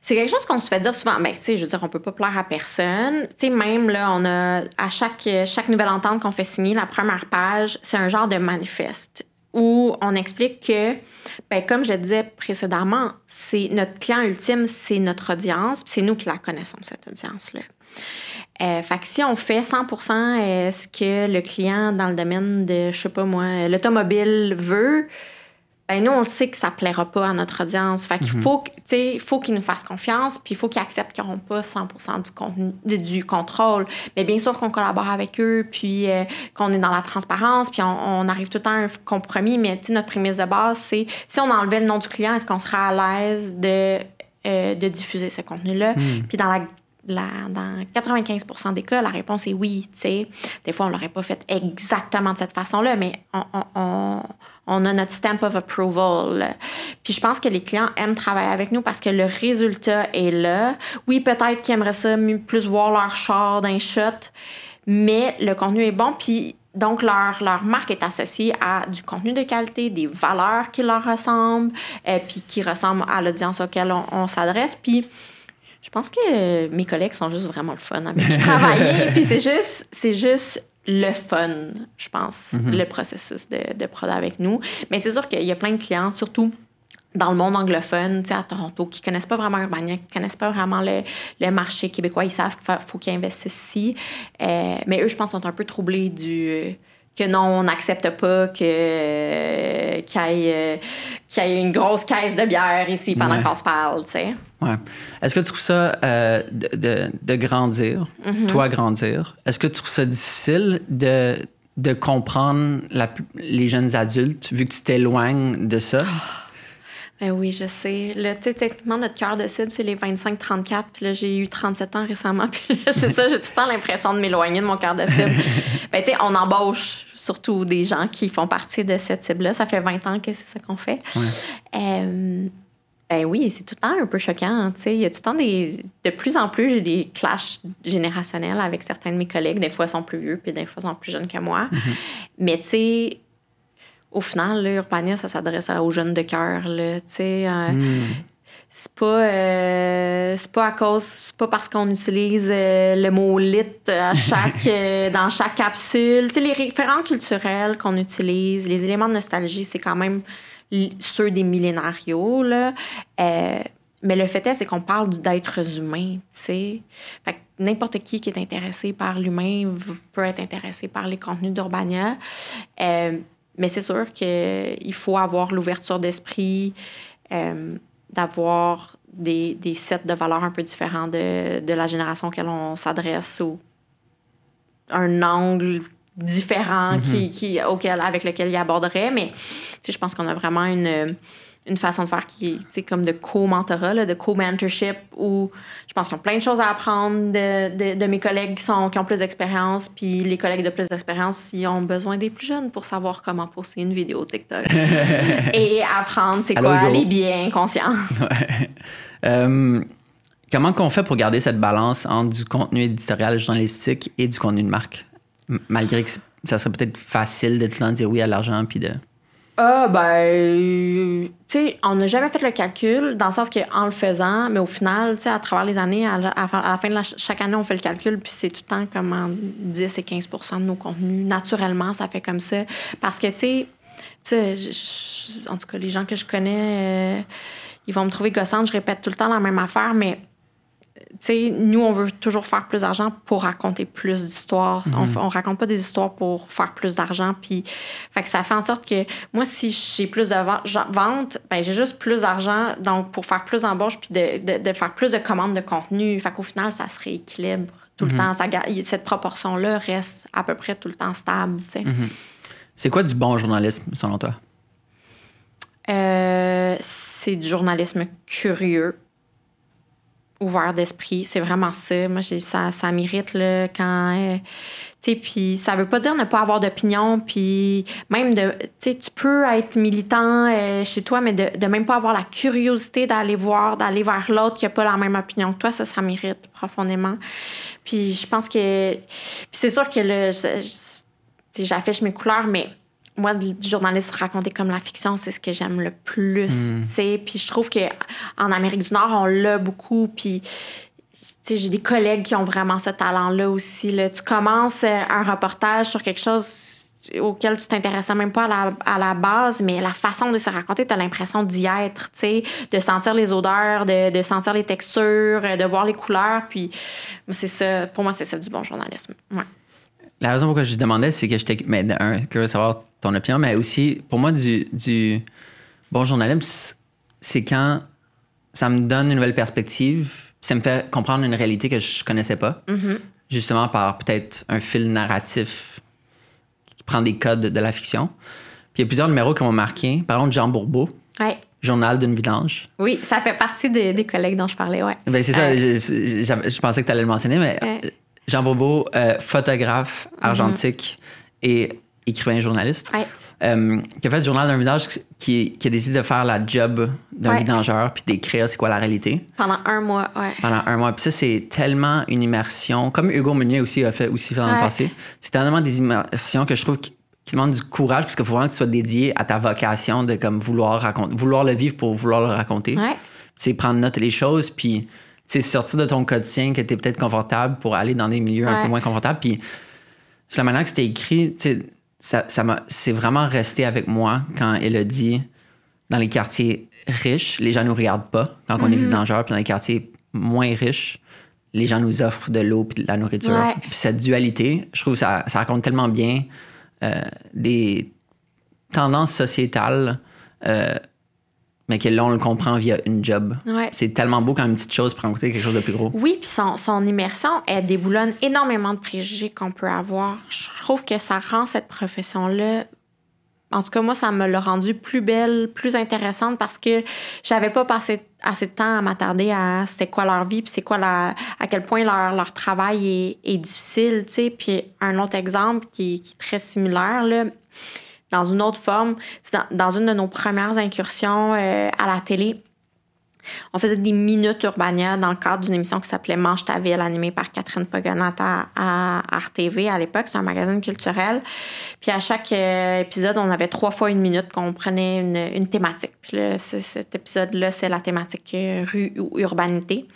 C'est quelque chose qu'on se fait dire souvent. Mais tu sais, je veux dire, on peut pas plaire à personne. Tu sais, même là, on a à chaque, chaque nouvelle entente qu'on fait signer, la première page, c'est un genre de manifeste où on explique que, ben, comme je le disais précédemment, c'est notre client ultime, c'est notre audience, c'est nous qui la connaissons, cette audience-là. Euh, fait que si on fait 100% euh, ce que le client dans le domaine de, je sais pas moi, l'automobile veut, ben nous, on le sait que ça plaira pas à notre audience. Fait qu'il faut, que- tu sais, faut qu'ils nous fassent confiance, puis il faut qu'ils acceptent qu'ils n'auront pas 100 du, contenu, du contrôle. Mais bien sûr qu'on collabore avec eux, puis euh, qu'on est dans la transparence, puis on, on arrive tout le temps à un compromis. Mais notre prémisse de base, c'est si on enlevait le nom du client, est-ce qu'on serait à l'aise de, euh, de diffuser ce contenu-là? Puis dans la la- dans 95 des cas, la réponse est oui. tu sais. Des fois, on ne l'aurait pas fait exactement de cette façon-là, mais on, on- on- on a notre stamp of approval. Puis je pense que les clients aiment travailler avec nous parce que le résultat est là. Oui, peut-être qu'ils aimeraient ça plus voir leur char d'un shot, mais le contenu est bon. Puis donc, leur, leur marque est associée à du contenu de qualité, des valeurs qui leur ressemblent, euh, puis qui ressemblent à l'audience auquel on, on s'adresse. Puis je pense que mes collègues sont juste vraiment le fun avec qui travailler. Puis c'est juste, c'est juste le fun, je pense, le processus de, de prod avec nous. Mais c'est sûr qu'il y a plein de clients, surtout dans le monde anglophone, tu sais, à Toronto, qui connaissent pas vraiment Urbania, qui connaissent pas vraiment le, le marché québécois. Ils savent qu'il fa- faut qu'ils investissent ici. Euh, mais eux, je pense, sont un peu troublés du... que non, on n'accepte pas que, euh, qu'il, y euh, y ait une grosse caisse de bière ici pendant Ouais. qu'on se parle, tu sais. Ouais. Est-ce que tu trouves ça euh, de, de- de grandir, Mm-hmm. toi grandir? Est-ce que tu trouves ça difficile de, de comprendre la- les jeunes adultes, vu que tu t'éloignes de ça? Ben oui, je sais. Là, tu sais, techniquement, notre cœur de cible, c'est les 25-34. Puis là, j'ai eu 37 ans récemment. Puis là, c'est ça, j'ai tout le temps l'impression de m'éloigner de mon cœur de cible. ben, tu sais, on embauche surtout des gens qui font partie de cette cible-là. Ça fait 20 ans que c'est ça qu'on fait. Euh, ben oui, c'est tout le temps un peu choquant. Tu sais, il y a tout le temps des. De plus en plus, j'ai des clashs générationnels avec certains de mes collègues. Des fois, ils sont plus vieux, puis des fois, ils sont plus jeunes que moi. Mais tu sais, au final, là, Urbania, ça s'adresse aux jeunes de cœur. Tu sais, euh, c'est pas, euh, pas à cause, c'est pas parce qu'on utilise euh, le mot lit à chaque, euh, dans chaque capsule. Tu sais, les référents culturels qu'on utilise, les éléments de nostalgie, c'est quand même ceux des millénarios, là. Mais le fait est, c'est qu'on parle d'êtres humains, tu sais. Fait que n'importe qui qui est intéressé par l'humain peut être intéressé par les contenus d'Urbania. Mais c'est sûr qu'il faut avoir l'ouverture d'esprit, euh, d'avoir des, des sets de valeurs un peu différents de, de la génération auquel on s'adresse ou un angle différent qui, qui, auquel, avec lequel il aborderait. Mais je pense qu'on a vraiment une, une façon de faire qui est comme de co-mentorat, de co-mentorship, où je pense qu'ils ont plein de choses à apprendre de, de, de mes collègues qui, sont, qui ont plus d'expérience, puis les collègues de plus d'expérience, ils ont besoin des plus jeunes pour savoir comment poster une vidéo TikTok et apprendre c'est quoi Hugo? les biens conscients. Euh, comment qu'on fait pour garder cette balance entre du contenu éditorial journalistique et du contenu de marque? Malgré que ça serait peut-être facile de tout le temps dire oui à l'argent puis de. Ah, ben, tu sais, on n'a jamais fait le calcul, dans le sens qu'en le faisant, mais au final, tu sais, à travers les années, à la, fin de la- chaque année, on fait le calcul, puis c'est tout le temps comme en 10 et 15 de nos contenus. Naturellement, ça fait comme ça. Parce que, tu sais, en tout cas, les gens que je connais, euh, ils vont me trouver gossante, je répète tout le temps la même affaire, mais sais, nous, on veut toujours faire plus d'argent pour raconter plus d'histoires. On f- On, raconte pas des histoires pour faire plus d'argent. Puis, fait que ça fait en sorte que moi, si j'ai plus de ventes, ben, j'ai juste plus d'argent. Donc, pour faire plus d'embauches puis de, de- de faire plus de commandes de contenu. Fait qu'au final, ça se rééquilibre tout le temps. Ça cette proportion-là reste à peu près tout le temps stable. sais. C'est quoi du bon journalisme, selon toi? Euh, c'est du journalisme curieux, ouvert d'esprit. C'est vraiment ça. Moi, j'ai, ça, ça m'irrite là, quand. euh, tu sais, puis ça veut pas dire ne pas avoir d'opinion, puis même de. Tu sais, tu peux être militant euh, chez toi, mais de, de même pas avoir la curiosité d'aller voir, d'aller vers l'autre qui a pas la même opinion que toi, ça, ça m'irrite profondément. Puis je pense que. Puis c'est sûr que là, j'affiche mes couleurs, mais moi, du journalisme raconté comme la fiction, c'est ce que j'aime le plus. tu sais. Puis je trouve que en Amérique du Nord, on l'a beaucoup. Puis j'ai des collègues qui ont vraiment ce talent-là aussi. Là. Tu commences euh, un reportage sur quelque chose auquel tu t'intéressais même pas à la, à la base, mais la façon de se raconter, tu as l'impression d'y être, tu sais, de sentir les odeurs, de, de sentir les textures, de voir les couleurs. Puis c'est ça, pour moi, c'est ça du bon journalisme. Ouais. La raison pourquoi je demandais, c'est que j'étais mais, de un, curieux de savoir ton opinion, mais aussi, pour moi, du, du bon journalisme, c'est quand ça me donne une nouvelle perspective, ça me fait comprendre une réalité que je connaissais pas, justement par peut-être un fil narratif qui prend des codes de la fiction. Puis il y a plusieurs numéros qui m'ont marqué. Par exemple, Jean Bourbeau, Ouais. Journal d'une vidange. Oui, ça fait partie des, des collègues dont je parlais, ouais. Ben, c'est ça, Euh, je, je- je pensais que tu allais le mentionner, mais Ouais. Jean Bourbeau, euh, photographe argentique et écrivain journaliste, Ouais. euh, qui a fait le journal d'un vidage qui, qui a décidé de faire la job d'un Ouais. vidangeur puis d'écrire c'est quoi la réalité Pendant un mois, ouais. pendant un mois. Puis ça, c'est tellement une immersion, comme Hugo Meunier aussi a fait aussi fait dans le passé. C'est tellement des immersions que je trouve qui, qui demandent du courage parce qu'il faut vraiment que tu sois dédié à ta vocation de comme vouloir raconter, vouloir le vivre pour vouloir le raconter Ouais. tu sais, prendre note des choses, puis sais, sortir de ton quotidien que tu es peut-être confortable pour aller dans des milieux un peu moins confortables. Puis c'est la manière que c'était écrit, ça, ça c'est vraiment resté avec moi quand elle a dit dans les quartiers riches, les gens nous regardent pas quand on est vidangeur, puis dans les quartiers moins riches, les gens nous offrent de l'eau puis de la nourriture. Ouais. Puis cette dualité, je trouve que ça, ça raconte tellement bien euh, des tendances sociétales euh, mais que là, on le comprend via une job. Ouais. C'est tellement beau quand une petite chose prend côté quelque chose de plus gros. Oui, puis son, son immersion, elle déboulonne énormément de préjugés qu'on peut avoir. Je trouve que ça rend cette profession-là. En tout cas, moi, ça me l'a rendue plus belle, plus intéressante parce que j'avais pas passé assez de temps à m'attarder à c'était quoi leur vie, puis c'est quoi la, à quel point leur, leur travail est, est difficile, tu sais. Puis un autre exemple qui, qui est très similaire, là, dans une autre forme, dans, dans une de nos premières incursions euh, à la télé. On faisait des minutes Urbania dans le cadre d'une émission qui s'appelait Mange ta ville, animée par Catherine Pogonat à, à RTV à l'époque. C'est un magazine culturel. Puis à chaque euh, épisode, on avait trois fois une minute qu'on prenait une, thématique. Puis là, cet épisode-là, c'est la thématique euh, rue ou urbanité.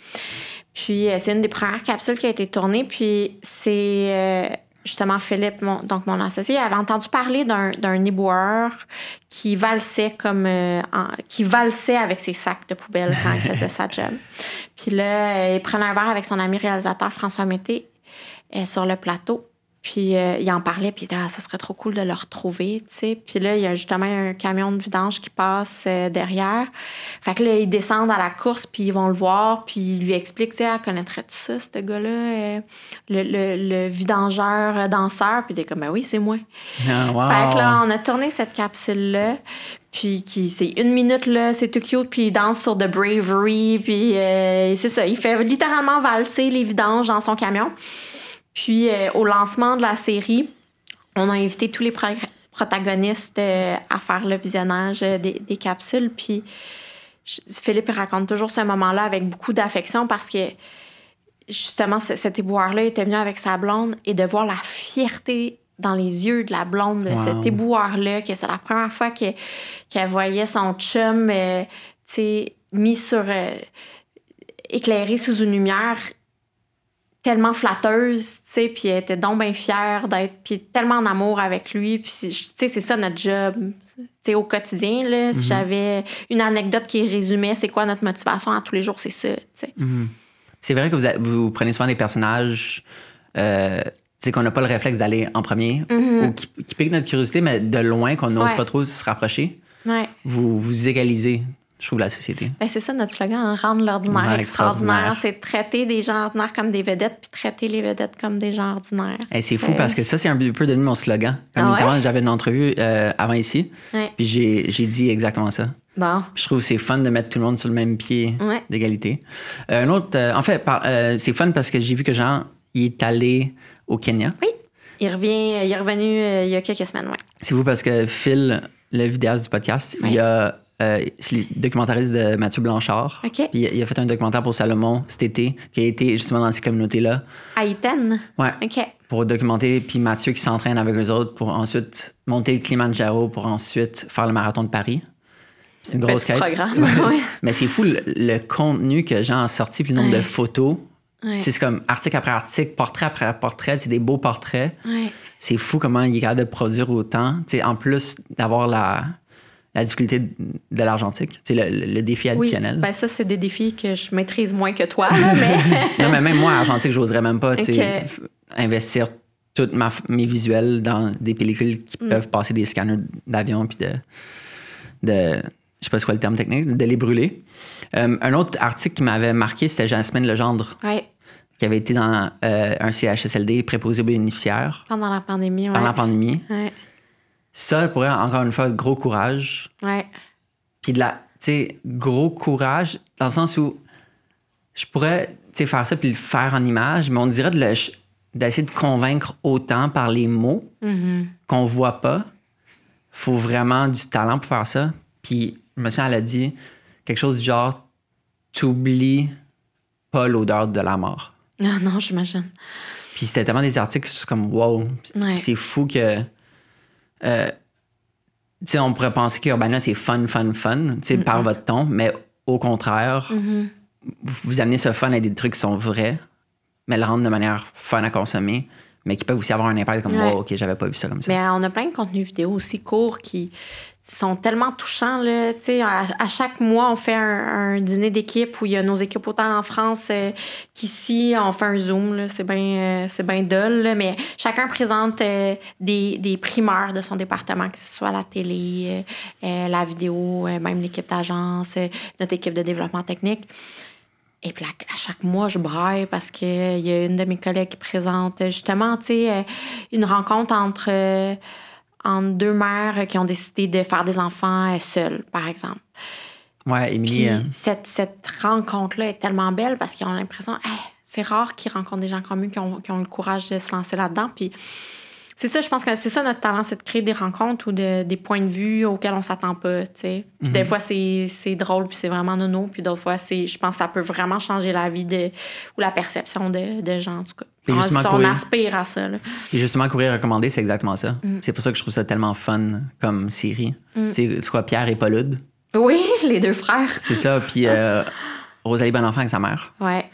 Puis c'est une des premières capsules qui a été tournée. Puis c'est justement Philippe, mon- donc mon associé, avait entendu parler d'un éboueur qui valsait comme euh, en- qui valsait avec ses sacs de poubelle quand il faisait sa job. Puis là, euh, il prenait un verre avec son ami réalisateur François Mété euh, sur le plateau. Puis euh, il en parlait, puis il était, ah, ça serait trop cool de le retrouver, tu sais. Puis là, il y a justement un camion de vidange qui passe euh, derrière. Fait que là, ils descendent à la course, puis ils vont le voir, puis ils lui expliquent, tu sais, ah, connaîtrais-tu ça, ce gars-là, euh, le, le, le vidangeur danseur? Puis il est comme, ben oui, c'est moi. Ah, wow. Fait que là, on a tourné cette capsule-là. Puis qui, c'est une minute, là, c'est tout cute. Puis il danse sur The Bravery. Puis euh, c'est ça, il fait littéralement valser les vidanges dans son camion. Puis euh, au lancement de la série, on a invité tous les pro- protagonistes euh, à faire le visionnage euh, des, des capsules. Puis je- Philippe il raconte toujours ce moment-là avec beaucoup d'affection parce que justement, ce- cet éboueur-là était venu avec sa blonde et de voir la fierté dans les yeux de la blonde de Wow. cet éboueur-là, que c'est la première fois que- qu'elle voyait son chum, euh, tu sais, mis sur. euh, éclairé sous une lumière tellement flatteuse, tu sais, puis elle était donc bien fière d'être, puis tellement en amour avec lui, puis tu sais, c'est ça notre job, tu sais, au quotidien, là, si j'avais une anecdote qui résumait c'est quoi notre motivation à tous les jours, c'est ça, tu sais. C'est vrai que vous, a- vous prenez souvent des personnages euh, tu sais, qu'on n'a pas le réflexe d'aller en premier ou qui, qui piquent notre curiosité, mais de loin, qu'on n'ose Ouais. pas trop se rapprocher. Ouais. Vous, vous égalisez, je trouve, la société. Ben, c'est ça notre slogan, hein, rendre l'ordinaire Ouais, extraordinaire. extraordinaire. C'est traiter des gens ordinaires comme des vedettes, puis traiter les vedettes comme des gens ordinaires. Et c'est fou parce que ça, c'est un peu devenu mon slogan. Comme Ah ouais? littéralement, j'avais une entrevue euh, avant ici, Ouais. puis j'ai dit exactement ça. Bon. Je trouve que c'est fun de mettre tout le monde sur le même pied Ouais. d'égalité. Euh, un autre, euh, en fait, euh, c'est fun parce que j'ai vu que Jean, il est allé au Kenya. Oui. Il revient, il est revenu il y a quelques semaines, ouais. C'est vous parce que Phil, le vidéaste du podcast, Oui. il a euh, c'est le documentariste de Mathieu Blanchard. OK. Puis il a, fait un documentaire pour Salomon cet été, qui a été justement dans ces communautés-là. À Iten. Ouais. OK. Pour documenter, puis Mathieu qui s'entraîne avec eux autres pour ensuite monter le Kilimanjaro pour ensuite faire le marathon de Paris. C'est une grosse quête. programme, ouais. Mais c'est fou le, le contenu que Jean a sorti, puis le nombre Ouais. de photos. Ouais. C'est comme article après article, portrait après portrait, c'est des beaux portraits. Ouais. C'est fou comment il est capable de produire autant. Tu sais, en plus d'avoir la, la difficulté de, l'argentique, le, défi Oui. additionnel. Ben, ça, c'est des défis que je maîtrise moins que toi, là, mais. non, mais même moi, argentique, j'oserais même pas investir tous mes visuels dans des pellicules Mm. qui peuvent passer des scanners d'avion puis de, de. Je sais pas c'est quoi le terme technique, de les brûler. Euh, un autre article qui m'avait marqué, c'était Jasmine Legendre, ouais. qui avait été dans euh, un CHSLD préposé aux bénéficiaires Pendant la pandémie, ouais. pendant la pandémie. Ouais. Ça, pour elle, encore une fois, gros courage. Ouais. Puis de la, tu sais, gros courage, dans le sens où je pourrais, tu sais, faire ça puis le faire en image, mais on dirait d'essayer de convaincre autant par les mots Mhm. qu'on voit pas. Faut vraiment du talent pour faire ça. Puis, je me souviens, elle a dit quelque chose du genre, t'oublies pas l'odeur de la mort. Non, non, j'imagine. Puis c'était tellement des articles, c'est comme, wow, Ouais. c'est fou que. Euh, on pourrait penser que Urbana, c'est fun, fun, fun, tu sais, par votre ton, mais au contraire, Mhm. vous, vous amenez ce fun à des trucs qui sont vrais, mais le rendre de manière fun à consommer mais qui peuvent aussi avoir un impact comme, Ouais. oh, OK, j'avais pas vu ça comme ça. Mais on a plein de contenus vidéo aussi courts qui sont tellement touchants. Là. À, à chaque mois, on fait un, un dîner d'équipe où il y a nos équipes autant en France euh, qu'ici. On fait un Zoom. C'est bien euh, dole. là. Mais chacun présente euh, des, des primeurs de son département, que ce soit la télé, euh, la vidéo, même l'équipe d'agence, notre équipe de développement technique. Et puis à, chaque mois, je braille parce qu'il y a une de mes collègues qui présente euh, justement, tu sais, euh, une rencontre entre, euh, entre deux mères qui ont décidé de faire des enfants euh, seules, par exemple. ouais, Puis Émilie, euh, cette, cette rencontre-là est tellement belle parce qu'ils ont l'impression, Hey, c'est rare qu'ils rencontrent des gens comme eux qui ont, qui ont le courage de se lancer là-dedans. Puis c'est ça, je pense que c'est ça notre talent, c'est de créer des rencontres ou de- des points de vue auxquels on s'attend pas, tu sais. Puis Mhm. des fois, c'est drôle, puis c'est vraiment nono. Puis d'autres fois, c'est, je pense que ça peut vraiment changer la vie de, ou la perception de, de gens, en tout cas. Et On, justement, on courir. aspire à ça, là. Et justement, Courir recommandé, c'est exactement ça. Mm. C'est pour ça que je trouve ça tellement fun comme série. Tu sais, c'est quoi, Pierre et Paulude? Oui, les deux frères. C'est ça. Puis euh, Rosalie Bonenfant avec sa mère. Ouais.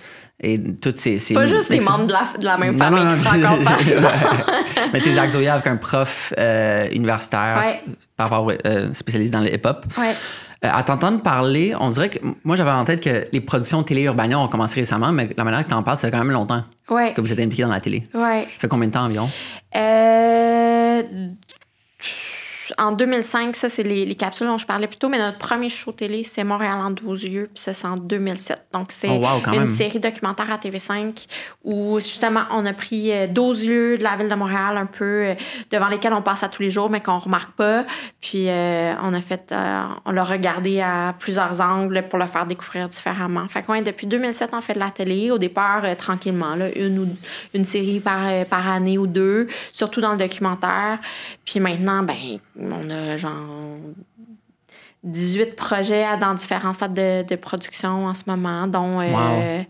Et toutes ces. ces Pas juste des membres de la, de la même Non, famille non, qui se rencontrent, par exemple. Mais tu sais, Zach Zoya avec un prof euh, universitaire Ouais. par rapport euh, spécialisé dans le hip-hop. Ouais. Euh, à t'entendre parler, on dirait que moi j'avais en tête que les productions télé Urbania ont commencé récemment, mais la manière que tu en parles, ça fait quand même longtemps Ouais. que vous êtes impliqué dans la télé. Ouais. Ça fait combien de temps environ? Euh, en 2005, ça, c'est les, les capsules dont je parlais plus tôt, mais notre premier show télé, c'est Montréal en 12 yeux, puis ça, c'est en 2007. Donc, c'est Oh, wow, une même. série documentaire à TV5 où, justement, on a pris euh, 12 lieux de la ville de Montréal, un peu, euh, devant lesquels on passe à tous les jours, mais qu'on remarque pas. Puis, euh, on a fait, euh, on l'a regardé à plusieurs angles pour le faire découvrir différemment. Fait que, ouais, depuis 2007, on fait de la télé. Au départ, euh, tranquillement, là, une, ou, une série par, euh, par année ou deux, surtout dans le documentaire. Puis maintenant, ben, on a genre 18 projets dans différents stades de, de production en ce moment, dont euh, Wow.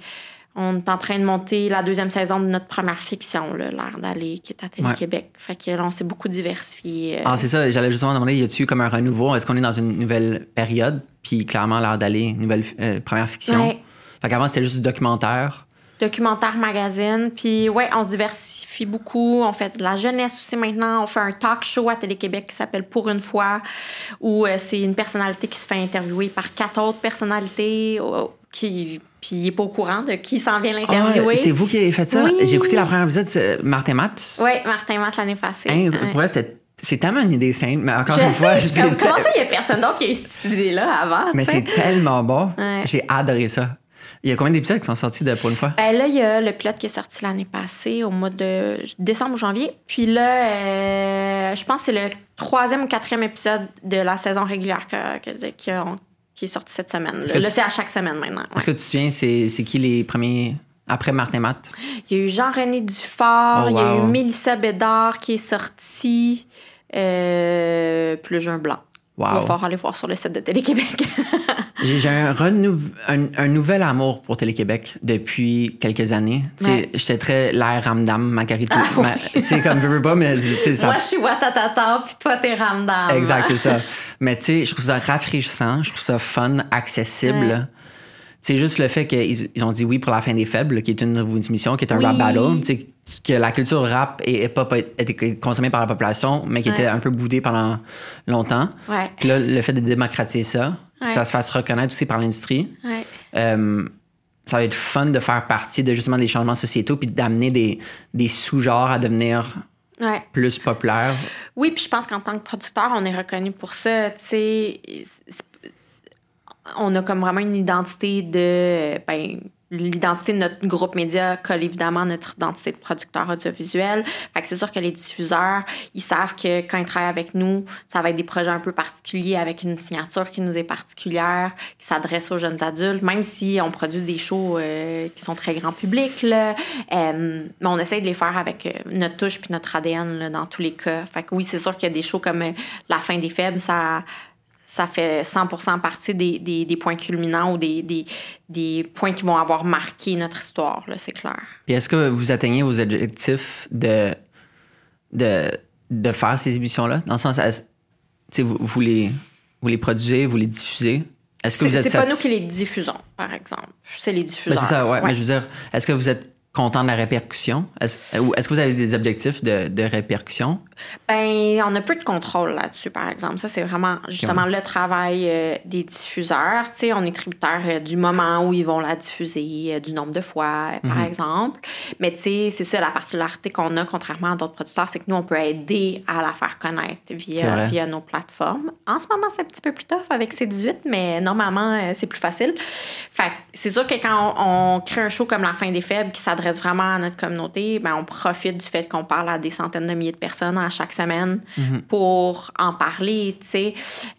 on est en train de monter la deuxième saison de notre première fiction, L'air d'aller, qui est à Télé-Québec. Fait que là, on s'est beaucoup diversifié. euh, Ah, c'est ça, j'allais justement demander, y a-tu comme un renouveau? Est-ce qu'on est dans une nouvelle période? Puis clairement, l'heure d'aller, nouvelle euh, première fiction. Ouais. Fait qu'avant, c'était juste du documentaire. Documentaire magazine. Puis ouais, on se diversifie beaucoup. On fait de la jeunesse aussi maintenant. On fait un talk show à Télé-Québec qui s'appelle Pour une fois, où euh, c'est une personnalité qui se fait interviewer par quatre autres personnalités euh, qui puis il n'est pas au courant de qui s'en vient Ah, l'interviewer. c'est vous qui avez fait ça? Oui. J'ai écouté la première épisode, c'est Martin Matt. Oui, Martin Matt l'année passée. Hein, Ouais. Pour c'était- c'est tellement une idée simple, mais encore Je une fois, je comme, comment ça, il n'y a personne d'autre qui a eu cette idée-là avant? Mais c'est tellement bon. Ouais. J'ai adoré ça. Il y a combien d'épisodes qui sont sortis de pour une fois? Ben là, il y a le pilote qui est sorti l'année passée, au mois de décembre ou janvier. Puis là, euh, je pense que c'est le troisième ou quatrième épisode de la saison régulière que- que- qui, est sorti cette semaine. Là, c'est à chaque semaine maintenant. ouais. Est-ce que tu te souviens, c'est qui les premiers après Martin Matt? Il y a eu Jean-René Dufort, Oh, il y a eu wow. Mélissa Bédard qui est sortie. Euh, puis j'ai un blanc. Il va Wow. falloir aller voir sur le site de Télé-Québec. J'ai un, un, un nouvel amour pour Télé-Québec depuis quelques années. Ouais. J'étais très l'air Ramdam, Macarito. Ah, oui. Tu sais, comme je veux pas, mais ça. Moi, je suis Watatata, puis toi, t'es Ramdam. Exact, c'est ça. Mais tu sais, je trouve ça rafraîchissant, je trouve ça fun, accessible. Ouais. C'est juste le fait qu'ils ils ont dit oui pour la fin des faibles, qui est une, une émission, qui est un Oui. rap battle. Que la culture rap et hip-hop été consommée par la population, mais qui Ouais. était un peu boudée pendant longtemps. Ouais. Puis là, le fait de démocratiser ça, que ça se fasse reconnaître aussi par l'industrie, euh, ça va être fun de faire partie de justement des changements sociétaux puis d'amener des, des sous-genres à devenir Ouais. plus populaires. Oui, puis je pense qu'en tant que producteur, on est reconnu pour ça. Tu sais, c'est- on a comme vraiment une identité de. Ben, L'identité de notre groupe média colle évidemment à notre identité de producteur audiovisuel. Fait que c'est sûr que les diffuseurs, ils savent que quand ils travaillent avec nous, ça va être des projets un peu particuliers avec une signature qui nous est particulière, qui s'adresse aux jeunes adultes, même si on produit des shows euh, qui sont très grand public. Là, euh, mais on essaie de les faire avec euh, notre touche puis notre ADN là, dans tous les cas. Fait que oui, c'est sûr qu'il y a des shows comme La fin des faibles, ça ça fait 100% partie des, des, des points culminants ou des, des, des points qui vont avoir marqué notre histoire, là, c'est clair. Puis est-ce que vous atteignez vos objectifs de, de, de faire ces émissions-là? Dans le sens, vous, vous, les, vous les produisez, vous les diffusez? Est-ce que C'est vous êtes c'est pas nous qui les diffusons, par exemple. C'est les Ben, diffuseurs. c'est ça, ouais, Ouais. Mais je veux dire, est-ce que vous êtes content de la répercussion? Est-ce, ou est-ce que vous avez des objectifs de, de répercussion? Ben, on a peu de contrôle là-dessus, par exemple. Ça, c'est vraiment justement le travail euh, des diffuseurs. Tu sais, on est tributaire euh, du moment où ils vont la diffuser, euh, du nombre de fois, par Mhm. exemple. Mais tu sais, c'est ça la particularité qu'on a, contrairement à d'autres producteurs, c'est que nous, on peut aider à la faire connaître via, via nos plateformes. En ce moment, c'est un petit peu plus tough avec C18, mais normalement, c'est plus facile. Fait c'est sûr que quand on, on crée un show comme La fin des faibles qui s'adresse vraiment à notre communauté, ben, on profite du fait qu'on parle à des centaines de milliers de personnes à chaque semaine pour en parler, tu sais.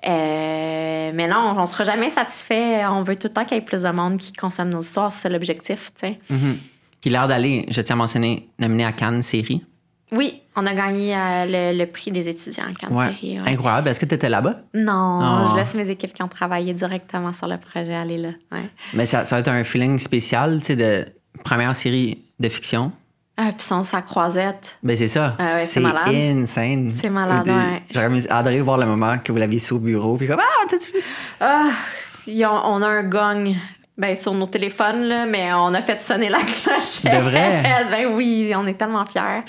Euh, mais non, on sera jamais satisfait. On veut tout le temps qu'il y ait plus de monde qui consomme nos histoires. C'est l'objectif, tu sais. Mhm. Puis l'air d'aller, je tiens à mentionner, nominé à Cannes série. Oui, on a gagné euh, le, le prix des étudiants en Cannes Ouais. série. ouais. Incroyable. Est-ce que tu étais là-bas? Non, Ah. je laisse mes équipes qui ont travaillé directement sur le projet aller là. Ouais. Mais ça, ça va être un feeling spécial, tu sais, de première série de fiction. Ah, puis son sa croisette. Ben c'est ça. Ah ouais, c'est malade. insane. C'est malade, ouais. J'aurais adoré voir le moment que vous l'aviez su au bureau. Puis comme, ah, t'as-tu? Ah, ont- on a un gong. Ben, sur nos téléphones, là, mais on a fait sonner la cloche. De vrai? ben oui, on est tellement fiers.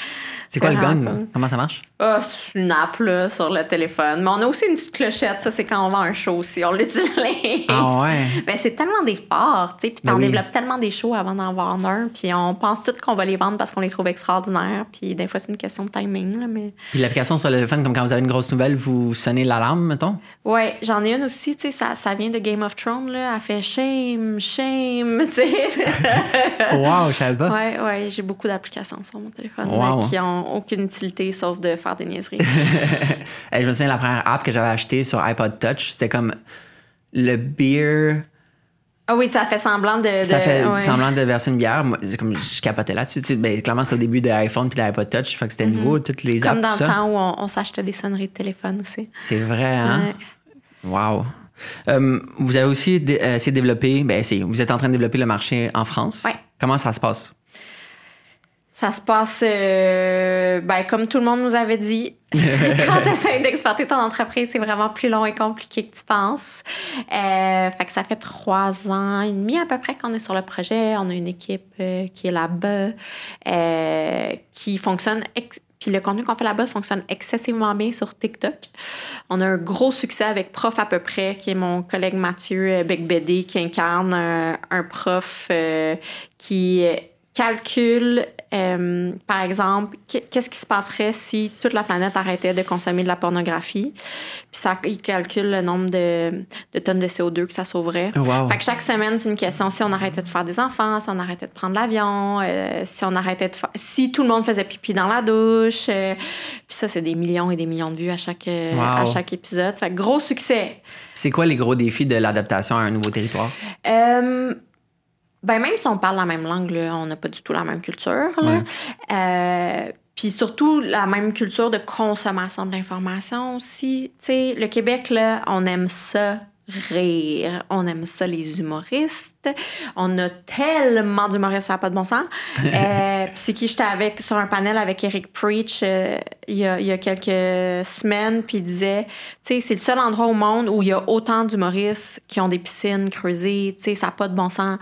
C'est quoi le gun? Comment ça marche? Ah, c'est une app là, sur le téléphone. Mais on a aussi une petite clochette. Ça, c'est quand on vend un show aussi. On l'utilise. Ah ouais? Ben, c'est tellement d'efforts, tu sais. Puis Ben t'en oui. développes tellement des shows avant d'en vendre un. Puis on pense tout qu'on va les vendre parce qu'on les trouve extraordinaires. Puis des fois, c'est une question de timing, là, mais... Puis l'application sur le téléphone, comme quand vous avez une grosse nouvelle, vous sonnez l'alarme, mettons? Ouais, j'en ai une aussi, tu sais, ça, ça vient de Game of Thrones, là. Elle fait shame, shame, tu sais. wow, je savais pas. ouais, ouais, j'ai beaucoup d'applications sur mon téléphone Wow. là, qui ont aucune utilité sauf de faire des niaiseries. Je me souviens, la première app que j'avais achetée sur iPod Touch, c'était comme le beer. ah oui, ça fait semblant de. Ça de- fait ouais. semblant de verser une bière. Moi, comme je capotais là-dessus. Ben, clairement, c'était au début de l'iPhone puis de l'iPod Touch. Fait que c'était nouveau, toutes les. Comme apps, dans tout le ça. temps où on, on s'achetait des sonneries de téléphone aussi. C'est vrai, hein? Ouais. Wow. Euh, vous avez aussi euh, essayé de développer, ben, essayé, vous êtes en train de développer le marché en France. Ouais. Comment ça se passe? Ça se passe euh, ben, comme tout le monde nous avait dit. Quand tu essaies d'exporter ton entreprise, c'est vraiment plus long et compliqué que tu penses. Euh, fait que ça fait trois ans et demi à peu près qu'on est sur le projet. On a une équipe euh, qui est là-bas, qui fonctionne. puis le contenu qu'on fait là-bas fonctionne excessivement bien sur TikTok. On a un gros succès avec Prof à peu près, qui est mon collègue Mathieu Becbédé, qui incarne un, un prof euh, qui calcule, euh, par exemple, qu- qu'est-ce qui se passerait si toute la planète arrêtait de consommer de la pornographie? Puis ça, il calcule le nombre de, de tonnes de CO2 que ça sauverait. Wow. Fait que chaque semaine, c'est une question si on arrêtait de faire des enfants, si on arrêtait de prendre l'avion, euh, si on arrêtait de faire... Si tout le monde faisait pipi dans la douche. euh, puis ça, c'est des millions et des millions de vues à chaque, Wow. à chaque épisode. Fait que gros succès. C'est quoi les gros défis de l'adaptation à un nouveau territoire? Ben même si on parle la même langue, là, on n'a pas du tout la même culture. là. Euh, puis surtout la même culture de consommation de l'information aussi. Tu sais, le Québec, là, on aime ça rire. On aime ça, les humoristes. On a tellement d'humoristes, ça n'a pas de bon sens. Euh, c'est qui j'étais avec sur un panel avec Eric Preach euh, il, y a, il y a quelques semaines, puis il disait, tu sais, c'est le seul endroit au monde où il y a autant d'humoristes qui ont des piscines creusées, tu sais, ça n'a pas de bon sens.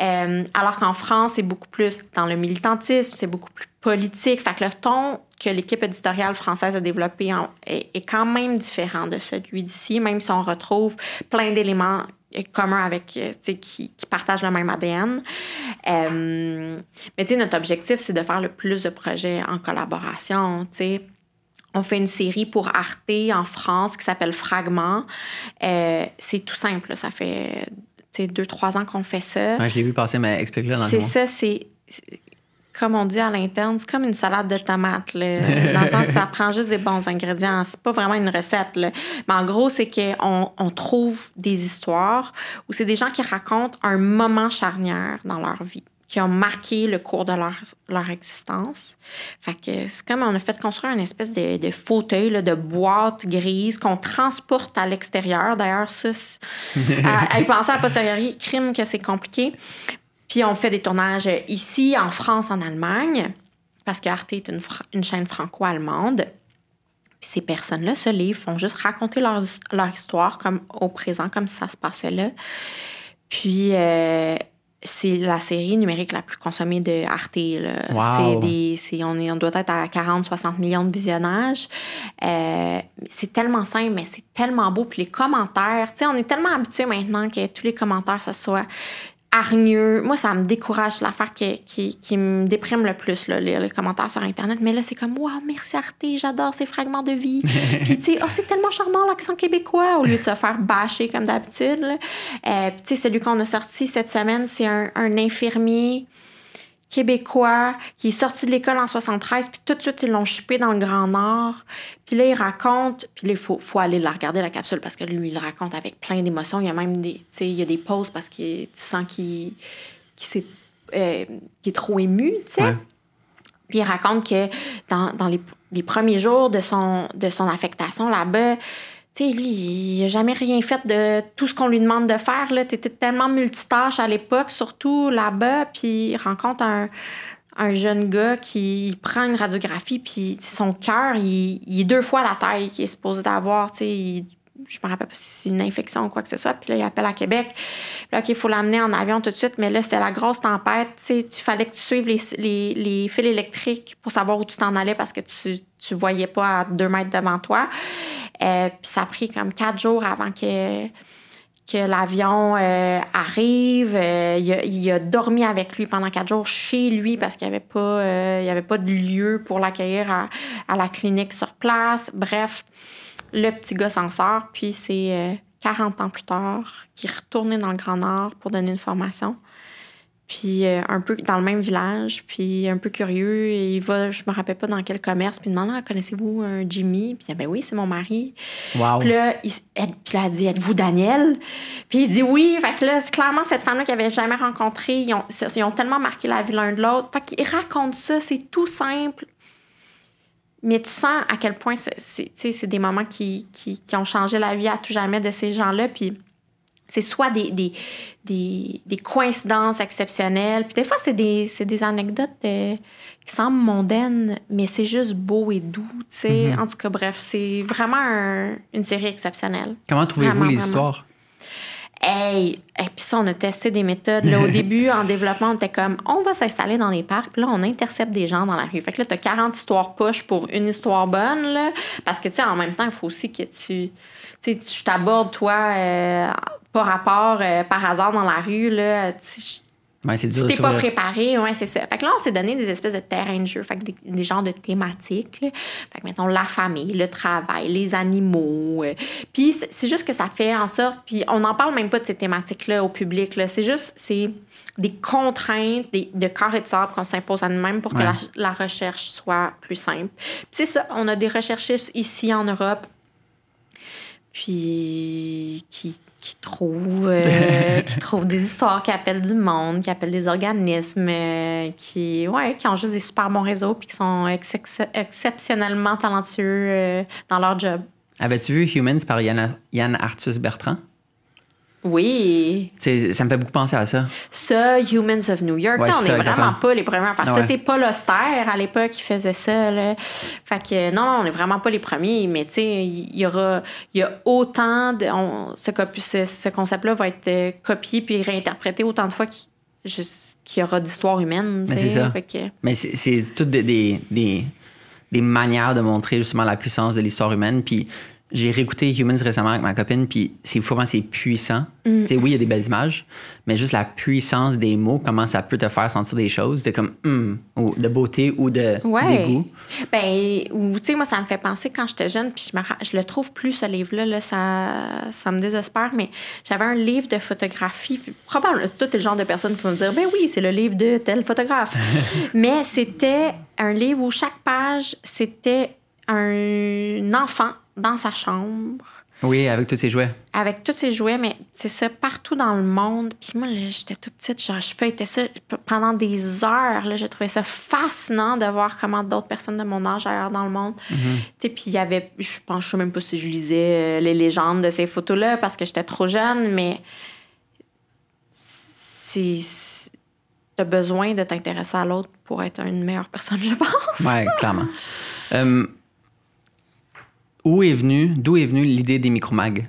Euh, alors qu'en France, c'est beaucoup plus dans le militantisme, c'est beaucoup plus politique. Fait que le ton que l'équipe éditoriale française a développé en- est, est quand même différent de celui d'ici, même si on retrouve plein d'éléments communs avec, qui, qui partagent le même ADN. Euh, mais notre objectif, c'est de faire le plus de projets en collaboration, tu sais. On fait une série pour Arte en France qui s'appelle Fragment. Euh, c'est tout simple, ça fait deux, trois ans qu'on fait ça. Ouais, je l'ai vu passer, mais explique-le dans le C'est ça, c'est. Comme on dit à l'interne, c'est comme une salade de tomates. là. Dans le sens, ça prend juste des bons ingrédients. C'est pas vraiment une recette. là. Mais en gros, c'est qu'on on trouve des histoires où c'est des gens qui racontent un moment charnière dans leur vie qui ont marqué le cours de leur, leur existence. Fait que c'est comme on a fait construire une espèce de, de fauteuil, là, de boîte grise qu'on transporte à l'extérieur. D'ailleurs, ça, à, penser à posteriori, crime que c'est compliqué. Puis on fait des tournages ici, en France, en Allemagne, parce que Arte est une, chaîne franco-allemande. Puis ces personnes-là se livrent, font juste raconter leur, leur histoire comme au présent, comme si ça se passait là. Puis, euh, c'est la série numérique la plus consommée de Arte. là. Wow. C'est des, on, est, on doit être à 40-60 millions de visionnages. Euh, c'est tellement simple, mais c'est tellement beau. Puis les commentaires, tu sais, on est tellement habitué maintenant que tous les commentaires, ça soit hargneux. Moi, ça me décourage. C'est l'affaire qui, qui, qui me déprime le plus, là, lire les commentaires sur Internet. Mais là, c'est comme, waouh, merci Arte, j'adore ces fragments de vie. Puis, tu sais, oh, c'est tellement charmant l'accent québécois, au lieu de se faire bâcher comme d'habitude. Euh, puis, tu sais, celui qu'on a sorti cette semaine, c'est un, un infirmier québécois qui est sorti de l'école en 73, puis tout de suite, ils l'ont chupé dans le Grand Nord. Puis là, il raconte, puis là, il faut, faut aller la regarder, la capsule, parce que lui, il raconte avec plein d'émotions. Il y a même des, il y a des pauses parce que tu sens qu'il euh, qu'il est trop ému, tu sais. Ouais. Puis il raconte que dans, dans les, les premiers jours de son, de son affectation là-bas, tu sais, lui, il n'a jamais rien fait de tout ce qu'on lui demande de faire. Tu étais tellement multitâche à l'époque, surtout là-bas. Puis il rencontre un, un jeune gars qui prend une radiographie, puis son cœur, il, est deux fois la taille qu'il est supposé d'avoir. Il- je me rappelle pas si c'est une infection ou quoi que ce soit. Puis là, il appelle à Québec. Puis là, OK, il faut l'amener en avion tout de suite. Mais là, c'était la grosse tempête. Il fallait que tu suives les, les, les fils électriques pour savoir où tu t'en allais parce que tu tu voyais pas à deux mètres devant toi. Euh, puis ça a pris comme quatre jours avant que que l'avion euh, arrive. Euh, il, a, dormi avec lui pendant quatre jours chez lui parce qu'il n'y avait, pas, il avait pas de lieu pour l'accueillir à, à la clinique sur place. Bref, le petit gars s'en sort. Puis c'est euh, 40 ans plus tard qu'il est retourné dans le Grand Nord pour donner une formation. Puis euh, un peu dans le même village, puis un peu curieux, il va, je me rappelle pas dans quel commerce, puis il demande ah, connaissez-vous un Jimmy Puis il dit ben oui, c'est mon mari. Wow. Puis là, il, elle, puis là, elle dit Êtes-vous Daniel Puis il dit oui. Fait que là, c'est clairement cette femme-là qu'il avait jamais rencontrée. Ils ont, ils ont tellement marqué la vie l'un de l'autre. Fait qu'il raconte ça, c'est tout simple. Mais tu sens à quel point c'est, des moments qui, qui, qui ont changé la vie à tout jamais de ces gens-là. Puis c'est soit des, des, des, des coïncidences exceptionnelles, puis des fois, c'est des, des anecdotes euh, qui semblent mondaines, mais c'est juste beau et doux, tu sais. En tout cas, bref, c'est vraiment un- une série exceptionnelle. Comment trouvez-vous les vraiment. histoires? Hey! Et puis ça, on a testé des méthodes. Là, au début, en développement, on était comme, on va s'installer dans les parcs, puis là, on intercepte des gens dans la rue. Fait que là, t'as 40 histoires push pour une histoire bonne, là. Parce que, tu sais, en même temps, il faut aussi que tu... Tu sais, je t'aborde, toi, euh, par rapport, euh, par hasard dans la rue, là. tu sais, Ouais, dur si t'es pas préparé, ouais, c'est ça. Fait que là, on s'est donné des espèces de terrains de jeu, fait que des, des genres de thématiques. là. Fait que, mettons, la famille, le travail, les animaux. euh. Puis c'est juste que ça fait en sorte... Puis on n'en parle même pas de ces thématiques-là au public. là. C'est juste... c'est des contraintes des- de corps et de sable qu'on s'impose à nous-mêmes pour que la, la recherche soit plus simple. Puis c'est ça, on a des recherchistes ici en Europe puis qui, qui trouvent euh, qui trouvent des histoires qui appellent du monde, qui appellent des organismes, euh, qui ouais, qui ont juste des super bons réseaux puis qui sont ex- exceptionnellement talentueux euh, dans leur job. Avais-tu vu Humans par Yann, Yann Arthus Bertrand? Oui, ça me fait beaucoup penser à ça. ça, Humans of New York, Ouais, on n'est ça, vraiment exactement. pas les premiers à faire ça. Ouais. Tu sais, Paul Auster, à l'époque, qui faisait ça. Là. Fait que non, non, on n'est vraiment pas les premiers, mais tu sais, il y aura, y a autant de, on- ce, copi- ce, ce concept-là va être euh, copié puis réinterprété autant de fois qu'il y aura d'histoires humaines. tu Mais c'est ça. Que- Mais c'est- c'est toutes des, des, des, des manières de montrer justement la puissance de l'histoire humaine. Puis j'ai réécouté Humans récemment avec ma copine, puis c'est fou comment c'est puissant. Mm. Tu sais, oui, il y a des belles images, mais juste la puissance des mots, comment ça peut te faire sentir des choses de comme hum, ou de beauté ou de Ouais. dégoût. Ben, ou tu sais, moi, ça me fait penser quand j'étais jeune, puis je, me je le trouve plus, ce livre-là, là, ça, ça me désespère, mais j'avais un livre de photographie, puis probablement, toi, t'es le genre de personne qui va me dire, ben oui, c'est le livre de tel photographe. mais c'était un livre où chaque page, c'était un enfant dans sa chambre Oui, avec tous ces jouets. avec tous ses jouets, mais c'est ça, partout dans le monde. Puis moi, j'étais toute petite, genre, je feuilletais ça pendant des heures. Là, je trouvais ça fascinant de voir comment d'autres personnes de mon âge ailleurs dans le monde. Tu sais, puis il y avait, je pense, je sais même pas si je lisais euh, les légendes de ces photos-là parce que j'étais trop jeune, mais c'est. T'as besoin de t'intéresser à l'autre pour être une meilleure personne, je pense. Ouais, clairement. Euh, où est venue, d'où est venue l'idée des micromags?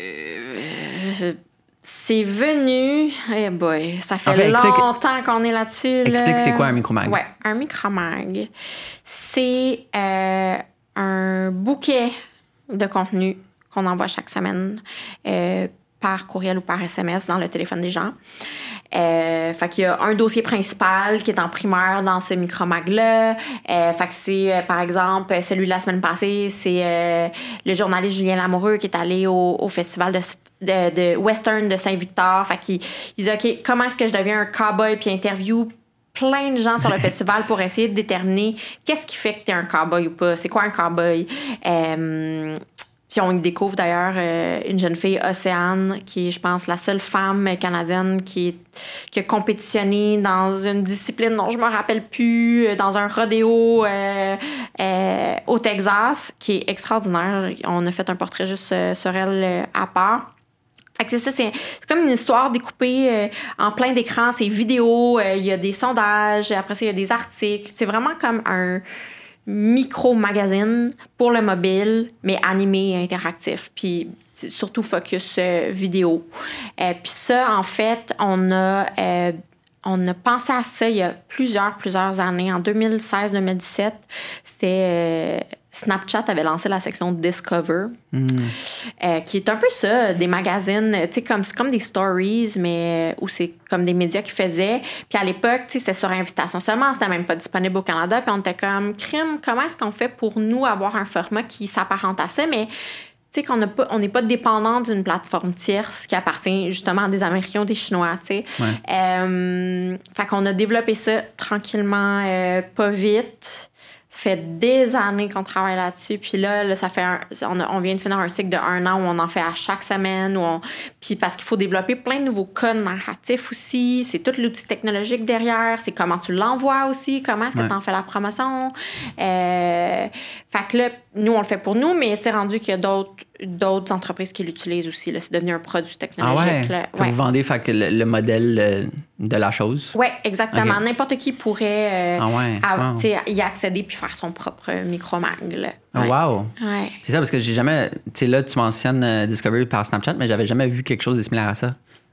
Euh, c'est venu. Eh boy, ça fait, En fait, explique- longtemps qu'on est là-dessus. là. Explique c'est quoi un micromag. Ouais, un micromag. C'est euh, un bouquet de contenu qu'on envoie chaque semaine euh, par courriel ou par SMS dans le téléphone des gens. Euh, fait qu'il y a un dossier principal qui est en primaire dans ce micromag-là. Euh, fait que c'est, euh, par exemple, celui de la semaine passée, c'est euh, le journaliste Julien Lamoureux qui est allé au, au festival de, de, de Western de Saint-Victor. Fait qu'il il dit, OK, comment est-ce que je deviens un cowboy? Puis interview plein de gens sur le festival pour essayer de déterminer qu'est-ce qui fait que tu es un cowboy ou pas? C'est quoi un cowboy? Euh, puis on y découvre d'ailleurs euh, une jeune fille, Océane, qui est, je pense, la seule femme canadienne qui, qui a compétitionné dans une discipline dont je me rappelle plus, euh, dans un rodéo euh, au Texas, qui est extraordinaire. On a fait un portrait juste sur elle à part. C'est comme une histoire découpée en plein d'écrans. C'est vidéo, il y a des sondages, après ça, il y a des articles. C'est vraiment comme un micro-magazine pour le mobile, mais animé et interactif. Puis surtout focus euh, vidéo. Euh, puis ça, en fait, on a, euh, on a pensé à ça il y a plusieurs, plusieurs années. En 2016-2017, c'était... euh, Snapchat avait lancé la section Discover, euh, qui est un peu ça, des magazines, tu sais, comme, c'est comme des stories, mais où c'est comme des médias qui faisaient. Puis à l'époque, tu sais, c'était sur invitation seulement, c'était même pas disponible au Canada. Puis on était comme, crime, comment est-ce qu'on fait pour nous avoir un format qui s'apparente à ça, mais tu sais, qu'on pas, n'est pas dépendant d'une plateforme tierce qui appartient justement à des Américains ou des Chinois, tu sais. Ouais. Euh, fait qu'on a développé ça tranquillement, euh, pas vite. Fait des années qu'on travaille là-dessus. Puis là, là, ça fait un- on, a- on vient de finir un cycle de un an où on en fait à chaque semaine. Où on, puis parce qu'il faut développer plein de nouveaux codes narratifs aussi. C'est tout l'outil technologique derrière. C'est comment tu l'envoies aussi. Comment est-ce que Ouais. tu en fais la promotion? Euh, fait que là, nous, on le fait pour nous, mais c'est rendu qu'il y a d'autres d'autres entreprises qui l'utilisent aussi. là. C'est devenu un produit Ah technologique. ouais? là. Que vous vendez fait que le, le modèle euh, de la chose? Oui, exactement. N'importe qui pourrait euh, Ah ouais, à- y accéder puis faire son propre micro-mag. là. Ah, wow! C'est ça, parce que j'ai jamais. Tu sais, là, tu mentionnes euh, Discovery par Snapchat, mais j'avais jamais vu quelque chose de similaire à ça.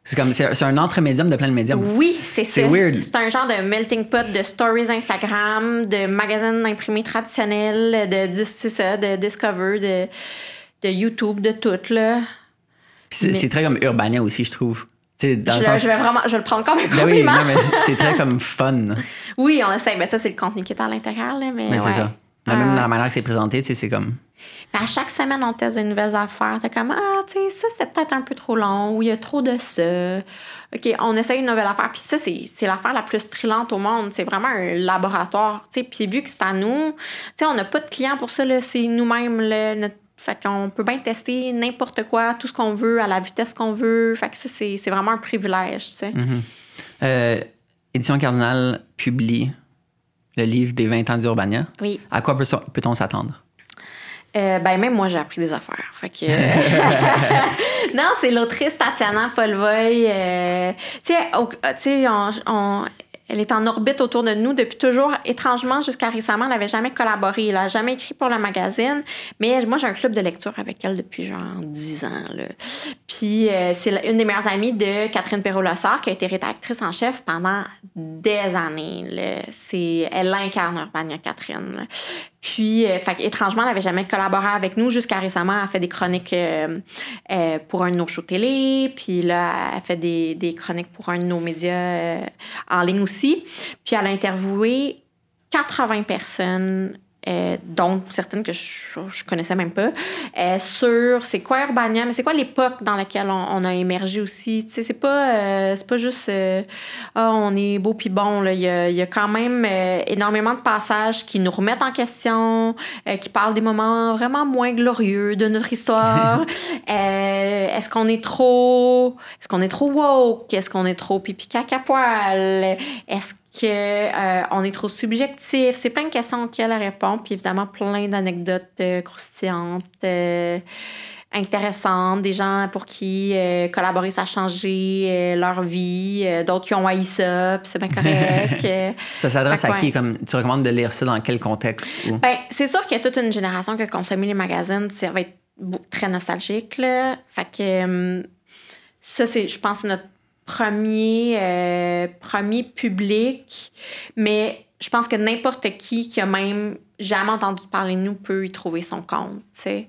C'est comme. C'est un entre-médium de plein de médiums. Oui, c'est ça. C'est weird. C'est un genre de melting pot de stories Instagram, de magazines imprimés traditionnels, de c'est ça, de Discover, de, de YouTube, de tout là. C'est Mais- très comme Urbania aussi, je trouve. Dans Je, le sens. je vais vraiment, je le prendre comme un Ben oui, compliment. mais c'est très comme fun. Oui, on essaie. Ben ça, c'est le contenu qui est à l'intérieur là, mais Mais ouais. c'est ça. Mais même Ah. dans la manière que c'est présenté, tu sais, c'est comme. Mais à chaque semaine, on teste des nouvelles affaires. T'es comme, ah, tu sais, ça, c'était peut-être un peu trop long ou il y a trop de ça. OK, on essaye une nouvelle affaire. Puis ça, c'est l'affaire la plus thrillante au monde. C'est vraiment un laboratoire. Tu sais, puis vu que c'est à nous, tu sais, on n'a pas de clients pour ça. C'est nous-mêmes. là, notre- Fait qu'on peut bien tester n'importe quoi, tout ce qu'on veut, à la vitesse qu'on veut. Fait que ça, c'est vraiment un privilège, tu sais. Euh, Édition Cardinal publie le livre des 20 ans d'Urbania. Oui. À quoi peut- peut-on s'attendre? Euh, ben même moi j'ai appris des affaires. Fait que non, c'est l'autrice Tatiana Polvoy. euh, tu sais, on- elle est en orbite autour de nous depuis toujours. Étrangement, jusqu'à récemment, elle n'avait jamais collaboré. Elle n'a jamais écrit pour le magazine. Mais moi, j'ai un club de lecture avec elle depuis genre 10 ans. Puis, euh, c'est une des meilleures amies de Catherine Perrault-Lassard, qui a été rédactrice en chef pendant des années. C'est, elle incarne Urbania Catherine. Puis, euh, étrangement, elle n'avait jamais collaboré avec nous. Jusqu'à récemment, elle a fait des chroniques euh, euh, pour un de nos shows télé. Puis là, elle fait des, chroniques pour un de nos médias en ligne aussi. Puis elle a interviewé 80 personnes. Euh, dont certaines que je, je connaissais même pas, euh, sur c'est quoi Urbania, mais c'est quoi l'époque dans laquelle on, on a émergé aussi? Tu sais, c'est pas, euh, c'est pas juste euh, ah, on est beau puis bon. Là. Il, y a, il y a quand même énormément de passages qui nous remettent en question, qui parlent des moments vraiment moins glorieux de notre histoire. Est-ce qu'on est trop. Est-ce qu'on est trop woke? Est-ce qu'on est trop pipi caca poil? Est-ce que euh, on est trop subjectif? C'est plein de questions auxquelles elle répond, puis évidemment plein d'anecdotes euh, croustillantes. euh, intéressantes, des gens pour qui euh, collaborer, ça a changé euh, leur vie, d'autres qui ont haï ça, puis c'est bien correct. Ça s'adresse à qui? Comme, tu recommandes de lire ça dans quel contexte? ou- ben, c'est sûr qu'il y a toute une génération qui a consommé les magazines. Ça va être très nostalgique, là. Fait que... hum, ça, c'est, je pense, notre premier, euh, premier public. Mais je pense que n'importe qui qui a même jamais entendu parler de nous peut y trouver son compte, tu sais.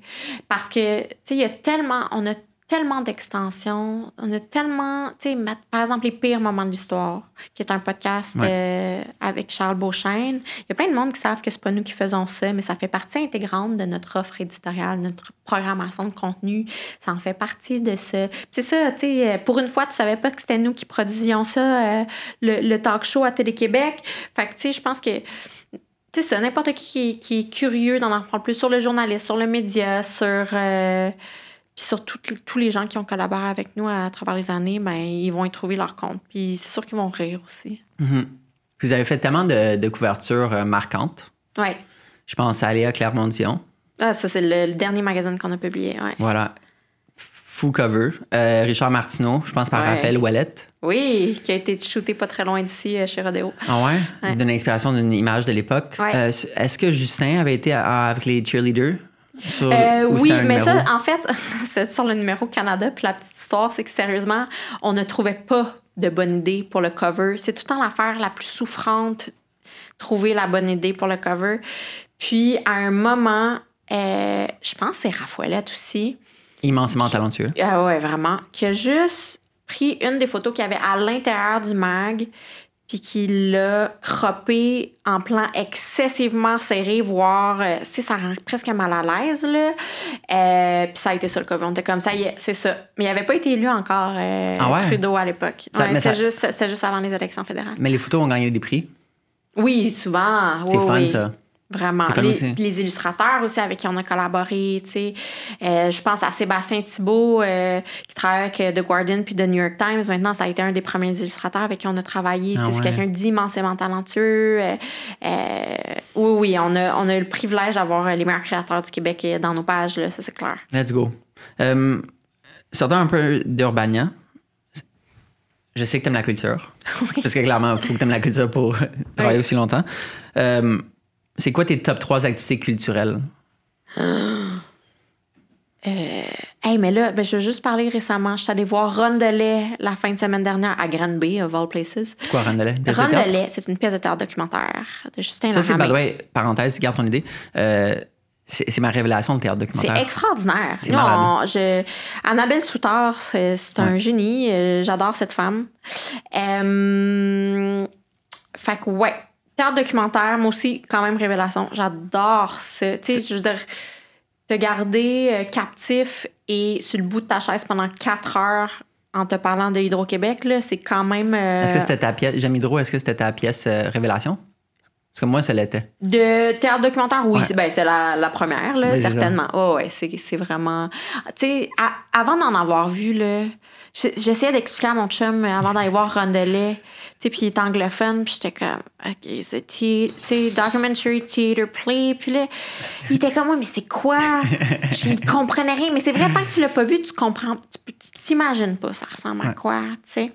Parce que, tu sais, il y a tellement, on a tellement d'extensions, on a tellement, tu sais, par exemple, les pires moments de l'histoire, qui est un podcast euh, avec Charles Beauchesne. Il y a plein de monde qui savent que c'est pas nous qui faisons ça, mais ça fait partie intégrante de notre offre éditoriale, notre programmation de contenu. Ça en fait partie de ce. C'est ça, tu sais, pour une fois, tu savais pas que c'était nous qui produisions ça, euh, le, talk show à Télé-Québec. Fait que, tu sais, je pense que c'est ça, n'importe qui, qui, est curieux d'en apprendre plus sur le journalisme, sur le média, sur. Euh, puis sur tous les gens qui ont collaboré avec nous à, travers les années, ben, ils vont y trouver leur compte. Puis c'est sûr qu'ils vont rire aussi. Mm-hmm. Vous avez fait tellement de, couvertures euh, marquantes. Oui. Je pense à Léa Clermont-Dion. Ah, ça, c'est le, dernier magazine qu'on a publié. Ouais. Voilà. Full cover. Euh, Richard Martineau, je pense par Raphaël Wallet. Oui, qui a été shooté pas très loin d'ici, euh, chez Rodeo. Ah ouais? D'une inspiration d'une image de l'époque. Est-ce que Justin avait été avec les cheerleaders? Euh, oui, mais ça, en fait, c'est sur le numéro Canada. Puis la petite histoire, c'est que sérieusement, on ne trouvait pas de bonne idée pour le cover. C'est tout le temps l'affaire la plus souffrante, trouver la bonne idée pour le cover. Puis à un moment, euh, je pense que c'est Raffaelette aussi. Immensément talentueux. Ah ouais, vraiment. Qui a juste pris une des photos qu'il y avait à l'intérieur du mag, puis qu'il l'a croppé en plan excessivement serré, voire, euh, tu sais, ça rend presque mal à l'aise, là. Euh, puis ça a été ça le cover. On était comme ça, c'est ça. Mais il n'avait pas été élu encore, euh, ah Trudeau, à l'époque. c'était juste, juste avant les élections fédérales. Mais les photos ont gagné des prix? Oui, souvent. C'est fun, ça. Vraiment. Les, les, illustrateurs aussi avec qui on a collaboré, tu sais. Euh, je pense à Sébastien Thibault, euh, qui travaille avec euh, The Guardian puis The New York Times. Maintenant, ça a été un des premiers illustrateurs avec qui on a travaillé. Ah C'est quelqu'un d'immensément talentueux. oui, oui, on a, on a eu le privilège d'avoir les meilleurs créateurs du Québec dans nos pages, là, ça c'est clair. Let's go. sortons un peu d'Urbania. Je sais que tu aimes la culture. Parce que clairement, il faut que tu aimes la culture pour travailler aussi longtemps. C'est quoi tes top 3 activités culturelles? Euh, hey, mais là, ben, je vais juste parler récemment. Je suis allée voir Rondelet la fin de semaine dernière à Granby, of all places. Quoi Rondelet? Rondelet, c'est une pièce de théâtre documentaire de Justin Ça, c'est, the parenthèse, garde ton idée. Euh, c'est, ma révélation de théâtre documentaire. C'est extraordinaire. C'est non, je, Annabelle Soutard, c'est, un génie. Euh, j'adore cette femme. Euh, fait que, ouais, Théâtre documentaire, moi aussi, quand même, révélation. J'adore ça. Tu sais, je veux dire, te garder euh, captif et sur le bout de ta chaise pendant quatre heures en te parlant de Hydro-Québec, c'est quand même. Euh, est-ce que c'était ta pièce, J'aime Hydro, est-ce que c'était ta pièce euh, révélation? Parce que moi, ça l'était. De théâtre documentaire, oui, c'est ben, la, première, là, certainement. Oh, ouais, c'est vraiment. Tu sais, avant d'en avoir vu, là, j'essayais d'expliquer à mon chum avant d'aller voir Rondelet sais, puis il est anglophone, puis j'étais comme, OK, c'est, tu sais, documentary theater play. Puis là, il était comme, moi, mais c'est quoi? Je comprenais rien. Mais c'est vrai, tant que tu l'as pas vu, tu comprends, tu t'imagines pas ça ressemble à quoi, tu sais.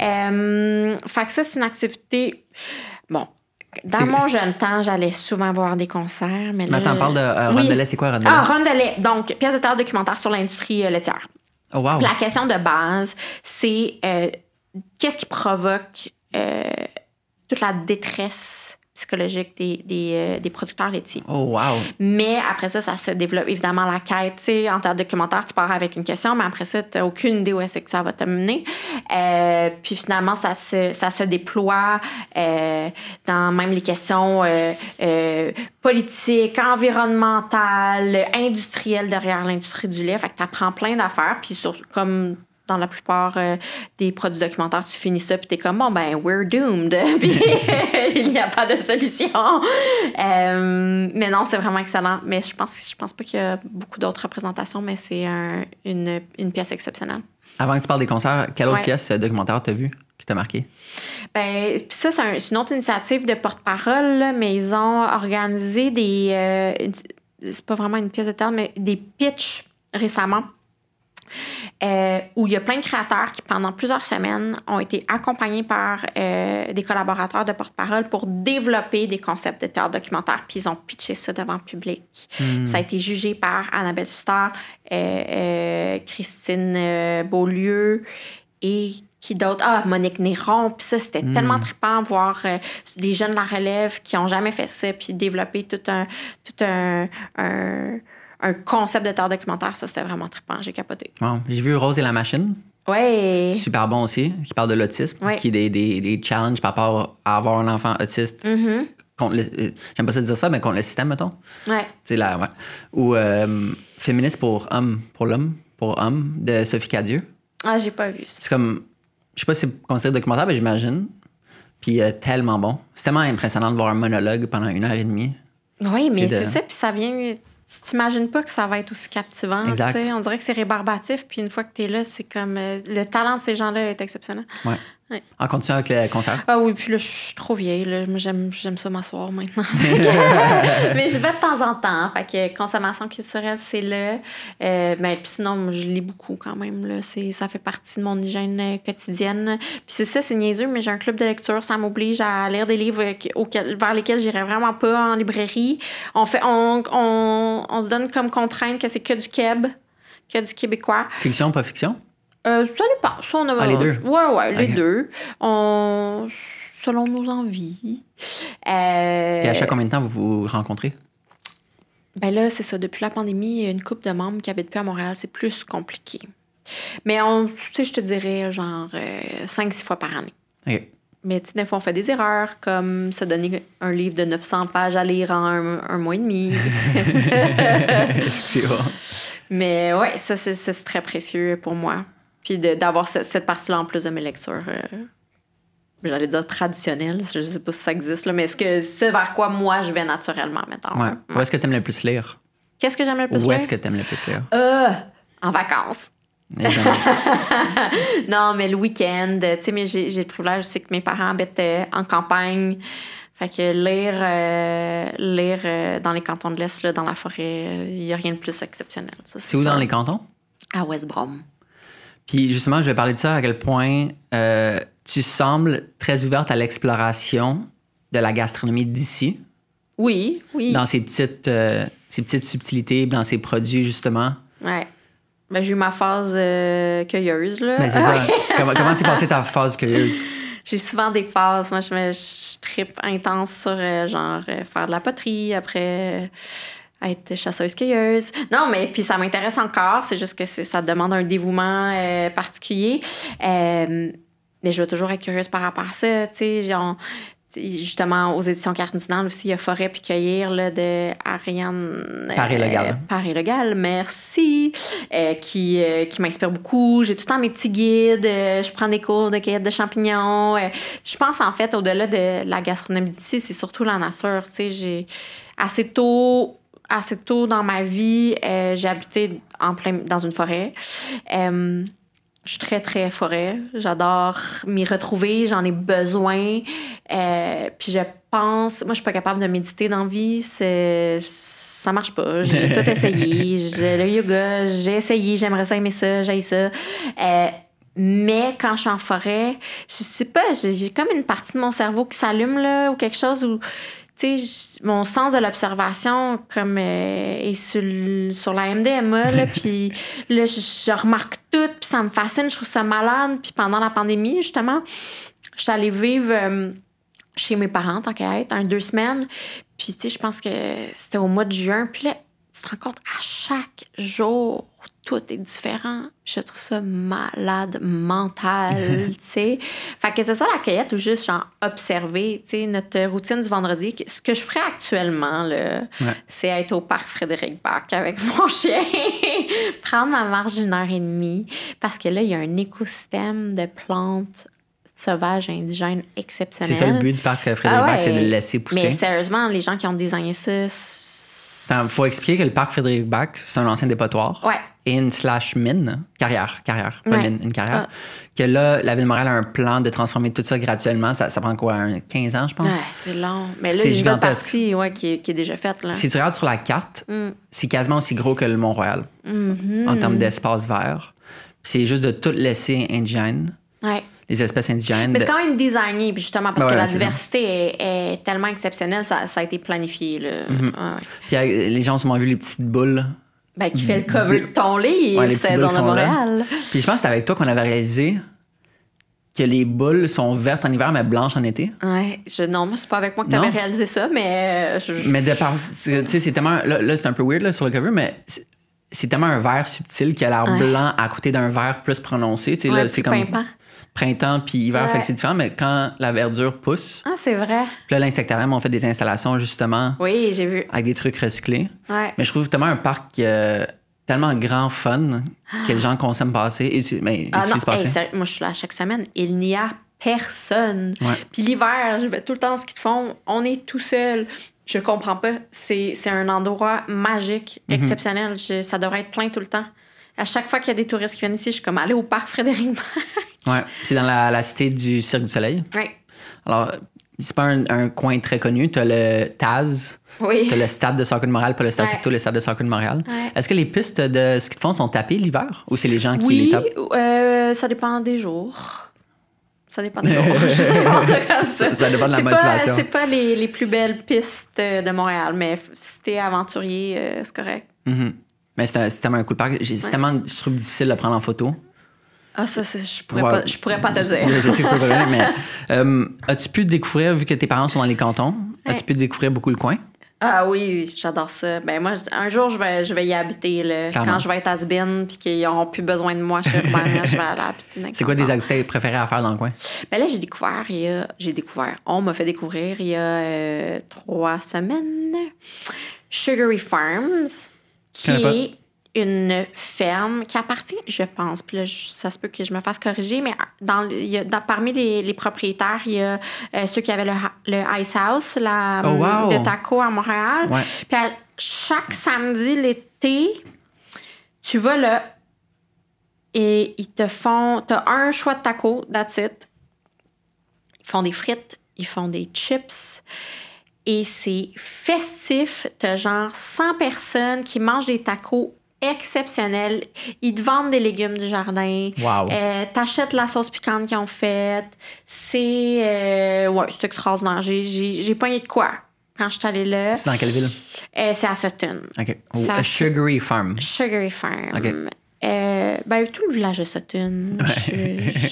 Euh, fait que ça, c'est une activité, bon, dans mon jeune temps, j'allais souvent voir des concerts. Mais, là, mais attends, parle de euh, Rondelet, c'est quoi Rondelet? Ah, Rondelet, donc, pièce de théâtre documentaire sur l'industrie euh, laitière. Oh. La question de base, c'est euh, qu'est-ce qui provoque euh, toute la détresse psychologique des, des, euh, des, producteurs laitiers. Oh, wow! Mais après ça, ça se développe évidemment la quête. Tu sais, en termes de documentaire, tu pars avec une question, mais après ça, tu n'as aucune idée où est-ce que ça va te mener. Euh, puis finalement, ça se, ça se déploie dans même les questions politiques, environnementales, industrielles derrière l'industrie du lait. Fait que tu apprends plein d'affaires. Puis sur, comme dans la plupart euh, des produits documentaires, tu finis ça, puis t'es comme, bon, ben, we're doomed. puis il n'y a pas de solution. Euh, mais non, c'est vraiment excellent. Mais je pense, je pense pas qu'il y a beaucoup d'autres représentations, mais c'est une, une, pièce exceptionnelle. Avant que tu parles des concerts, quelle autre pièce euh, documentaire t'as vu qui t'a marqué? Ben, ça, c'est une autre initiative de porte-parole, mais ils ont organisé des. c'est pas vraiment une pièce de théâtre, mais des pitchs récemment euh, où il y a plein de créateurs qui, pendant plusieurs semaines, ont été accompagnés par euh, des collaborateurs de porte-parole pour développer des concepts de théâtre documentaire, puis ils ont pitché ça devant le public. Ça a été jugé par Annabelle Star, euh, euh, Christine Beaulieu et qui d'autre? Ah, Monique Néron. Puis ça, c'était tellement trippant voir euh, des jeunes de la relève qui ont jamais fait ça, puis développer tout un, tout un, un, un concept de théâtre documentaire. Ça, c'était vraiment trippant. J'ai capoté. Wow. J'ai vu Rose et la machine. Ouais. Super bon aussi, qui parle de l'autisme, Ouais. qui est des, des, des challenges par rapport à avoir un enfant autiste. Contre le- euh, J'aime pas ça dire ça, mais contre le système, mettons. Ouais. Tu sais, là, ouais. Ou euh, Féministe pour homme, pour l'homme, pour homme, de Sophie Cadieux. Ah, j'ai pas vu ça. C'est comme, je sais pas si c'est considéré documentaire, mais j'imagine. Puis euh, tellement bon. C'est tellement impressionnant de voir un monologue pendant une heure et demie. Oui, mais C'est de- c'est ça, puis ça vient. Tu t'imagines pas que ça va être aussi captivant. Exact. tu sais. On dirait que c'est rébarbatif, puis une fois que tu es là, c'est comme. euh, le talent de ces gens-là est exceptionnel. Ouais. Ouais. En continuant avec le concert? Ah oui, puis là, je suis trop vieille. Là. J'aime, j'aime ça m'asseoir maintenant. mais je vais de temps en temps. Fait que consommation culturelle, c'est là. Euh, mais puis sinon, je lis beaucoup quand même. Là. C'est, ça fait partie de mon hygiène euh, quotidienne. Puis c'est ça, c'est niaiseux, mais j'ai un club de lecture. Ça m'oblige à lire des livres euh, auxquels- vers lesquels j'irais vraiment pas en librairie. On, fait, on, on, on se donne comme contrainte que c'est que du keb, que du québécois. Fiction, pas fiction? Euh, ça dépend. Ça, on a, Ah, les deux? Ouais, ouais, les deux. On, selon nos envies. Euh, Et à chaque combien de temps vous vous rencontrez? ben là, c'est ça. Depuis la pandémie, une couple de membres qui habitent plus à Montréal. C'est plus compliqué. Mais on, tu sais, je te dirais genre 5-6 fois par année. OK. Mais tu sais, des fois, on fait des erreurs, comme se donner un livre de 900 pages à lire en un, un mois et demi. C'est bon. Mais ouais, ça, c'est très précieux pour moi. Puis d'avoir ce- cette partie-là en plus de mes lectures. euh, J'allais dire traditionnelles, je sais pas si ça existe, là, mais est-ce que c'est vers quoi moi je vais naturellement, mettons? Ouais. Où est-ce que t'aimes le plus lire? Qu'est-ce que j'aime le plus Où lire? est-ce que t'aimes le plus lire? Euh, en vacances. Non, mais le week-end, tu sais, mais j'ai le privilège aussi que mes parents habitent en campagne. Fait que lire, euh, lire euh, dans les cantons de l'Est, dans la forêt, il n'y a rien de plus exceptionnel. C'est où dans les cantons? À West Brom. Puis justement, je vais parler de ça, à quel point euh, tu sembles très ouverte à l'exploration de la gastronomie d'ici, Oui, oui. dans ces petites, euh, ces petites subtilités, dans ces produits, justement. Ouais. Ben, j'ai eu ma phase euh, cueilleuse, là. Mais c'est ça. comment comment s'est passée ta phase curieuse? J'ai souvent des phases. Moi, je, me, je tripe intense sur, euh, genre, euh, faire de la poterie, après euh, être chasseuse-cueilleuse. Non, mais puis ça m'intéresse encore. C'est juste que ça demande un dévouement euh, particulier. Euh, mais je vais toujours être curieuse par rapport à ça. Tu sais, justement, aux éditions Cardinal aussi, il y a Forêt puis Cueillir là, de Ariane. euh, Paris-Legal. Paris-Legal, merci. euh, qui euh, qui m'inspire beaucoup. J'ai tout le temps mes petits guides. je prends des cours de cueillette de champignons. je pense, en fait, au-delà de la gastronomie d'ici, c'est surtout la nature. Tu sais, j'ai assez tôt assez tôt dans ma vie, euh, j'ai habité en plein dans une forêt. Euh, je suis très, très forêt. J'adore m'y retrouver. J'en ai besoin. Euh, puis je pense... Moi, je suis pas capable de méditer dans la vie. C'est... Ça marche pas. J'ai tout essayé. J'ai le yoga, j'ai essayé. J'aimerais ça aimer ça. J'ai ça. Euh, mais quand je suis en forêt, je sais pas, j'ai j'ai comme une partie de mon cerveau qui s'allume là ou quelque chose où tu sais, mon sens de l'observation comme euh, est sur, sur la MDMA là, puis là je, je remarque tout, puis ça me fascine, je trouve ça malade, puis pendant la pandémie justement, je suis allée vivre euh, chez mes parents tant qu'à être un deux semaines, puis tu sais, je pense que c'était au mois de juin, puis là tu te rends compte à chaque jour tout est différent. Je trouve ça malade mental, tu sais. Fait que ce soit la cueillette ou juste genre observer, tu sais, notre routine du vendredi. Ce que je ferais actuellement, là, Ouais. c'est être au parc Frédéric Bach avec mon chien, prendre ma marge d'une heure et demie, parce que là, il y a un écosystème de plantes sauvages indigènes exceptionnel. C'est ça le but du parc Frédéric Ah ouais. c'est de le laisser Mais pousser. sérieusement, les gens qui ont designé ça. Il faut expliquer que le parc Frédéric Bach, c'est un ancien dépotoir. Ouais. Et une slash mine, carrière, carrière, pas Ouais. mine, une carrière. Ah. Que là, la ville de Montréal a un plan de transformer tout ça graduellement. Ça, ça prend quoi, un 15 ans, je pense? Ouais, c'est long. Mais là, C'est il y a une partie ouais, qui, est, qui est déjà faite. Là. Si tu regardes sur la carte, Mm. c'est quasiment aussi gros que le Mont-Royal Mhm. en termes d'espace vert. C'est juste de tout laisser indigène, Ouais. les espèces indigènes. Mais c'est quand même designé, puis justement, parce Ouais, que la diversité est, est tellement exceptionnelle, ça, ça a été planifié. Là. Mhm. Ouais. Puis euh, les gens ont sûrement vu les petites boules. Ben, qui fait le cover de ton livre, Ouais, Saison de. Montréal. Puis je pense que c'est avec toi qu'on avait réalisé que les boules sont vertes en hiver, mais blanches en été. Ouais, je, non, moi, c'est pas avec moi que tu avais Non? réalisé ça, mais euh, je, je- Mais de par, tu sais, c'est tellement. Là, là, c'est un peu weird là, sur le cover, mais c'est- tellement un vert subtil qui a l'air Ouais. blanc à côté d'un vert plus prononcé. Tu sais, Ouais, c'est comme pimpant. Printemps puis hiver, Ouais. fait que c'est différent, mais quand la verdure pousse, Ah, c'est vrai. puis là, l'insectarium, on fait des installations justement Oui, j'ai vu. avec des trucs recyclés. Ouais. Mais je trouve tellement un parc euh, tellement grand fun que les gens consomment passer. Et tu, mais, Ah non, passer. hey, sérieux, moi, je suis là chaque semaine. Il n'y a personne. Ouais. Puis l'hiver, je vais tout le temps ce qu'ils font. On est tout seul. Je comprends pas. C'est c'est un endroit magique, Mhm. exceptionnel. Je- ça devrait être plein tout le temps. À chaque fois qu'il y a des touristes qui viennent ici, je suis comme aller au parc Frédéric. Ouais. C'est dans la, la cité du Cirque du Soleil. Alors, c'est pas un, un coin très connu. T'as le Taz, Oui. t'as le stade de soccer de Montréal, pas le stade Ouais. Saputo, le stade de soccer de Montréal. Ouais. Est-ce que les pistes de ski de fond sont tapées l'hiver ou c'est les gens qui Oui, les tapent? euh, ça dépend des jours. Ça dépend dire ça ça. Dépend de la motivation. C'est pas les, les plus belles pistes de Montréal, mais si t'es aventurier, euh, c'est correct. Mhm. Mais c'est tellement un coup de parc. C'est Ouais. tellement, je trouve, difficile de prendre en photo. Ah, ça, je pourrais, Ouais. pas, je pourrais pas te dire. Je sais que c'est pas mais euh, as-tu pu découvrir, vu que tes parents sont dans les cantons, as-tu pu découvrir beaucoup le coin? Ah oui, j'adore ça. Ben moi, un jour, je vais, je vais y habiter. Là. Clairement. Quand je vais être à puis qu'ils n'auront plus besoin de moi chez Urbana, je vais aller habiter C'est quoi des activités préférées à faire dans le coin? Ben là, j'ai découvert, il y a, j'ai découvert, on m'a fait découvrir il y a euh, trois semaines, Sugary Farms, qui est une ferme qui appartient, je pense, puis là, ça se peut que je me fasse corriger, mais dans, il y a- dans- parmi les, les propriétaires, il y a euh, ceux qui avaient le, Ice House, la, Oh, wow. le taco à Montréal. Ouais. Puis à chaque samedi l'été, tu vas là et ils te font. T'as un choix de taco, that's it. Ils font des frites, ils font des chips. Et c'est festif. T'as genre 100 personnes qui mangent des tacos exceptionnels. Ils te vendent des légumes du jardin. Wow. Euh, T'achètes la sauce piquante qu'ils ont faite. C'est. euh, ouais, c'est extraordinaire. J'ai- pogné de quoi quand je suis allée là. C'est dans quelle ville? Euh, c'est à Sutton. OK. A c'est- Sugary Farm. Sugary Farm. Ok. Euh, ben, tout le village de Sutton.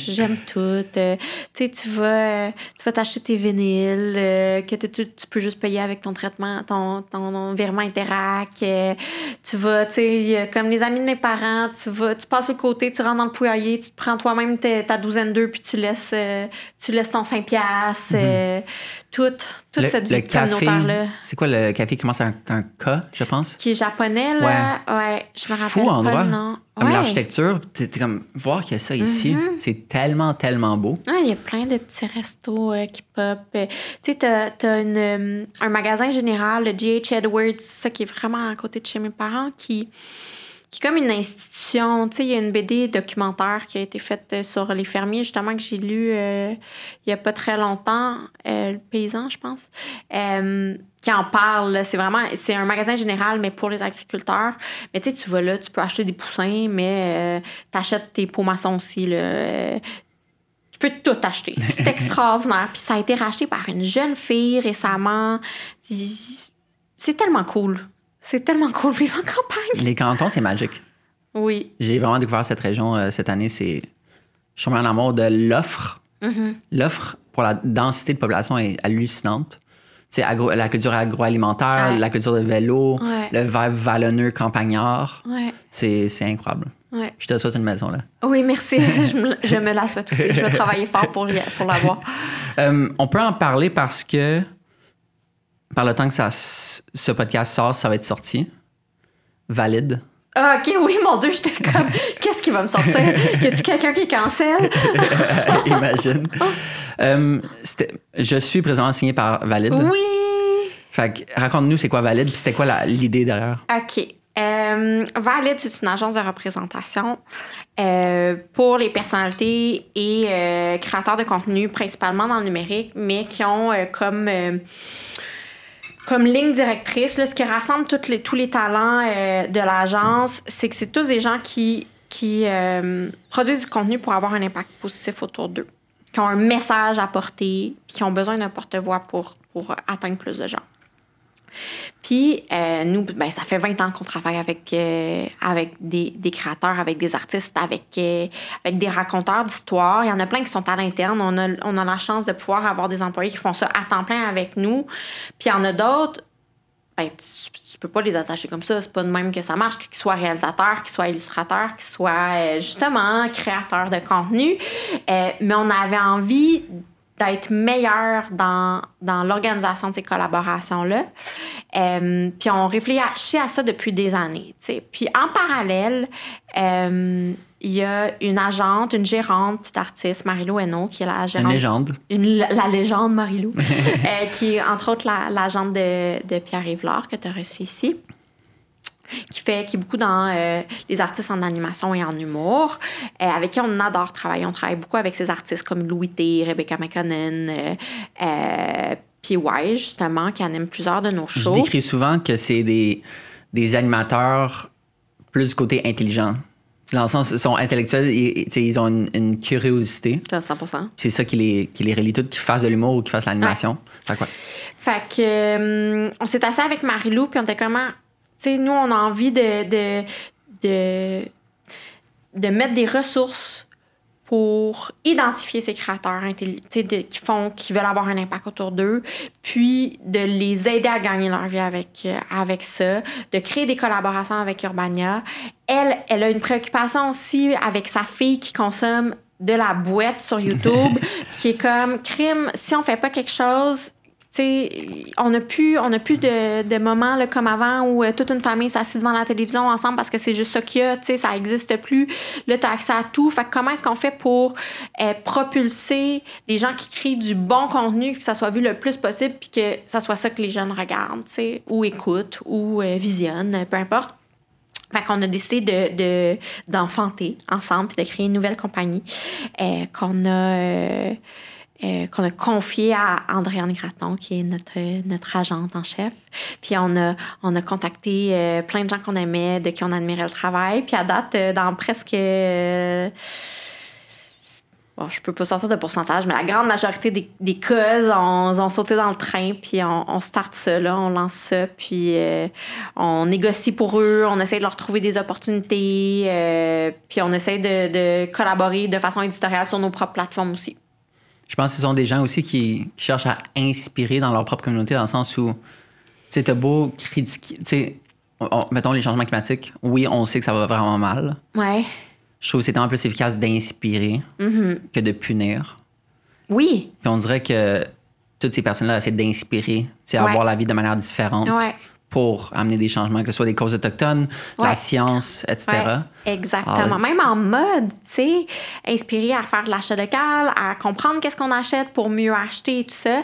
J'aime tout. Euh, tu sais, tu vas euh, tu vas t'acheter tes vinyles euh, que tu, tu- peux juste payer avec ton traitement, ton, ton virement Interac. tu vas, tu sais, comme les amis de mes parents, tu vas, tu passes au côté, tu rentres dans le poulailler, tu te prends toi-même ta, ta douzaine d'œufs, puis tu laisses, tu laisses ton 5 piastres. euh, toute toute. Le- cette vie communautaire-là. C'est quoi le café qui commence avec un, K, je pense? Qui est japonais, là. Ouais, je me rappelle Fou pas endroit. nom. Comme Ouais. l'architecture, t'es comme, voir qu'il y a ça ici, Mhm. c'est tellement, tellement beau. Ouais, il y a plein de petits restos euh, qui pop. Euh, tu sais, t'as, une, euh, un magasin général, le G.H. Edwards, ça qui est vraiment à côté de chez mes parents, qui, qui est comme une institution. Tu sais, il y a une BD documentaire qui a été faite euh, sur les fermiers, justement, que j'ai lu euh, il y a pas très longtemps, euh, Le Paysan, je pense, euh, qui en parle. C'est vraiment, c'est un magasin général, mais pour les agriculteurs. Mais tu sais, tu vas là, tu peux acheter des poussins, mais tu achètes tes pots maçons aussi, là. Tu peux tout acheter. C'est extraordinaire. Puis ça a été racheté par une jeune fille récemment. C'est tellement cool. C'est tellement cool vivre en campagne. Les cantons, c'est magique. Oui. J'ai vraiment découvert cette région euh, cette année. C'est, je suis tombé en amour de l'offre. Mhm. L'offre pour la densité de population est hallucinante. C'est agro- la culture agroalimentaire, Ouais. la culture de vélo, Ouais. le vibe vallonneux campagnard. Ouais. C'est, c'est incroyable. Ouais. Je te souhaite une maison là. Oui, merci. je, me, je me la souhaite aussi. Je vais travailler fort pour, pour l'avoir. Euh, on peut en parler parce que par le temps que ça, ce podcast sort, ça va être sorti. Valide. Ah, ok, oui, mon Dieu, j'étais comme, qu'est-ce qui va me sortir? Y a-tu quelqu'un qui cancelle? Imagine. Euh, je suis présentement signé par Valide. Oui! Fait que, raconte-nous c'est quoi Valide, puis c'était quoi la- l'idée derrière? OK. Euh, Valid, c'est une agence de représentation euh, pour les personnalités et créateurs de contenu, principalement dans le numérique, mais qui ont comme, comme ligne directrice, ce qui rassemble tous les talents euh, de l'agence, c'est que c'est tous des gens qui euh, produisent du contenu pour avoir un impact positif autour d'eux, qui ont un message à porter, qui ont besoin d'un porte-voix pour atteindre plus de gens. Puis, euh, nous, ben, ça fait 20 ans qu'on travaille avec, euh, avec des, créateurs, avec des artistes, avec, euh, avec des raconteurs d'histoires. Il y en a plein qui sont à l'interne. On a, on a la chance de pouvoir avoir des employés qui font ça à temps plein avec nous. Puis, il y en a d'autres, ben, tu, tu, peux pas les attacher comme ça. C'est pas de même que ça marche, qu'ils soient réalisateurs, qu'ils soient illustrateurs, qu'ils soient justement créateurs de contenu. mais on avait envie d'être meilleur dans, dans l'organisation de ces collaborations-là. Euh, puis on réfléchit à ça depuis des années. T'sais. Puis en parallèle, euh, il y a une agente, une gérante d'artistes, Marilou Hainaut, qui est la gérante. Une légende. Une, la légende Marilou, euh, qui est entre autres l'agente de, de Pierre-Yves que tu as reçu ici qui fait qui est beaucoup dans euh, les artistes en animation et en humour, euh, avec qui on adore travailler. On travaille beaucoup avec ces artistes comme Louis T, Rebecca McConnell, euh, euh puis Wise, justement, qui anime plusieurs de nos shows. Je décris souvent que c'est des, des animateurs plus côté intelligent. Dans le sens, ils sont intellectuels, ils, ils ont une, une curiosité. 100%. C'est ça qui les, qui les relie toutes, qu'ils fassent de l'humour ou qu'ils fassent l'animation. Ouais. Fait, quoi? fait que, on s'est assis avec Marie-Lou, puis on était comment sais, nous, on a envie de, de, de, de, mettre des ressources pour identifier ces créateurs de, qui font, qui veulent avoir un impact autour d'eux, puis de les aider à gagner leur vie avec, avec ça, de créer des collaborations avec Urbania. Elle, elle a une préoccupation aussi avec sa fille qui consomme de la boîte sur YouTube, qui est comme crime, si on fait pas quelque chose, on n'a plus, on a plus de, de moments comme avant où euh, toute une famille s'assied devant la télévision ensemble parce que c'est juste ça qu'il y a, ça n'existe plus. Là, tu as accès à tout. Fait comment est-ce qu'on fait pour euh, propulser les gens qui créent du bon contenu, que ça soit vu le plus possible, puis que ça soit ça que les jeunes regardent, ou écoutent, ou euh, visionnent, peu importe. Fait qu'on a décidé de, d'enfanter ensemble puis de créer une nouvelle compagnie qu'on a euh, qu'on a confié à Andréane Graton, qui est notre, notre agente en chef. Puis on a, on a contacté euh, plein de gens qu'on aimait, de qui on admirait le travail. Puis à date, euh, dans presque... Bon, je peux pas sortir de pourcentage, mais la grande majorité des, des causes ont, ont, sauté dans le train, puis on, on start ça, on lance ça, puis on négocie pour eux, on essaie de leur trouver des opportunités, puis on essaie de collaborer de façon éditoriale sur nos propres plateformes aussi. Je pense que ce sont des gens aussi qui, qui cherchent à inspirer dans leur propre communauté, dans le sens où, tu sais, beau critiquer, tu sais, mettons les changements climatiques, oui, on sait que ça va vraiment mal. Ouais. Je trouve que c'est tellement plus efficace d'inspirer mm-hmm. que de punir. Oui. Puis on dirait que toutes ces personnes-là essaient d'inspirer, tu sais, à voir la vie de manière différente. Ouais pour amener des changements, que ce soit des causes autochtones, ouais. la science, etc. Ouais, exactement. Ah, Même en mode, tu sais, inspiré à faire de l'achat local, à comprendre qu'est-ce qu'on achète pour mieux acheter et tout ça.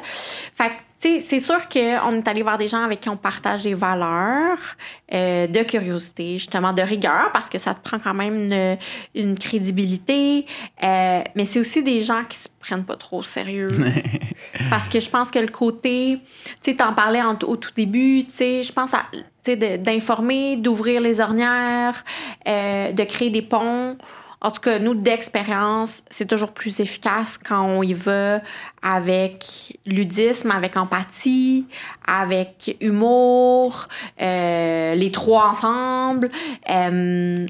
Fait que c'est sûr qu'on est allé voir des gens avec qui on partage des valeurs euh, de curiosité, justement, de rigueur, parce que ça te prend quand même une, une crédibilité. Euh, mais c'est aussi des gens qui se prennent pas trop au sérieux. parce que je pense que le côté, tu sais, t'en parlais en, au tout début, tu sais, je pense à, d'informer, d'ouvrir les ornières, euh, de créer des ponts. En tout cas, nous, d'expérience, c'est toujours plus efficace quand on y va avec ludisme, avec empathie, avec humour, euh, les trois ensemble. Euh,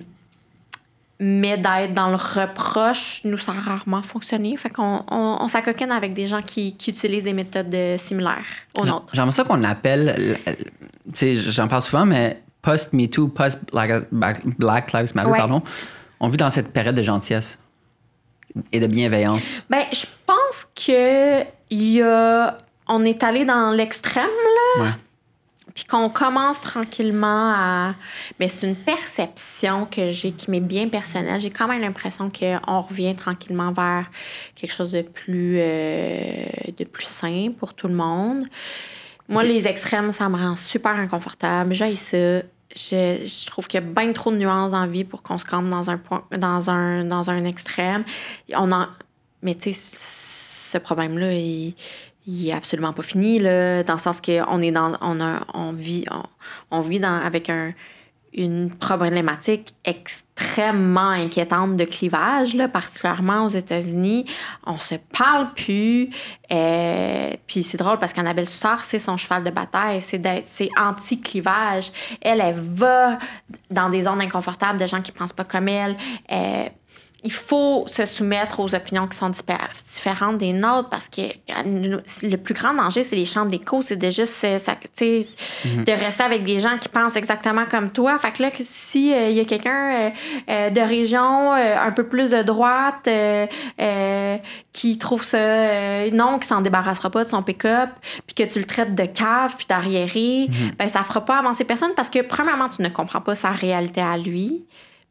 mais d'être dans le reproche, nous, ça a rarement fonctionné. Fait qu'on on, on s'acoquine avec des gens qui, qui, utilisent des méthodes similaires aux nôtres. J'aime ça qu'on appelle, tu sais, j'en parle souvent, mais post-MeToo, post-Black Lives Matter, ouais. pardon on vit dans cette période de gentillesse et de bienveillance? Ben, je pense que y a, on est allé dans l'extrême, là. Ouais. Puis qu'on commence tranquillement à. Mais c'est une perception que j'ai qui m'est bien personnelle. J'ai quand même l'impression qu'on revient tranquillement vers quelque chose de plus, euh, de plus sain pour tout le monde. Moi, okay. les extrêmes, ça me rend super inconfortable. J'ai ça je, je, trouve qu'il y a bien trop de nuances dans la vie pour qu'on se campe dans un point, dans un, dans un extrême. On en, mais tu sais, ce problème-là, il, il est absolument pas fini, là, dans le sens qu'on est dans, on, a, on vit, on, on vit dans, avec un, une problématique extrêmement inquiétante de clivage, là, particulièrement aux États-Unis. On se parle plus. Euh, puis c'est drôle parce qu'Annabelle Soussard, c'est son cheval de bataille, c'est anti-clivage. Elle, elle va dans des zones inconfortables de gens qui pensent pas comme elle. Euh, il faut se soumettre aux opinions qui sont différentes des nôtres parce que euh, le plus grand danger, c'est les chambres d'écho. C'est de juste ça, mm-hmm. de rester avec des gens qui pensent exactement comme toi. Fait que là, si il y a quelqu'un de région un peu plus de droite qui trouve ça non, qui s'en débarrassera pas de son pick-up, puis que tu le traites de cave puis d'arriéré, mm-hmm. ben ça fera pas avancer personne parce que premièrement, tu ne comprends pas sa réalité à lui.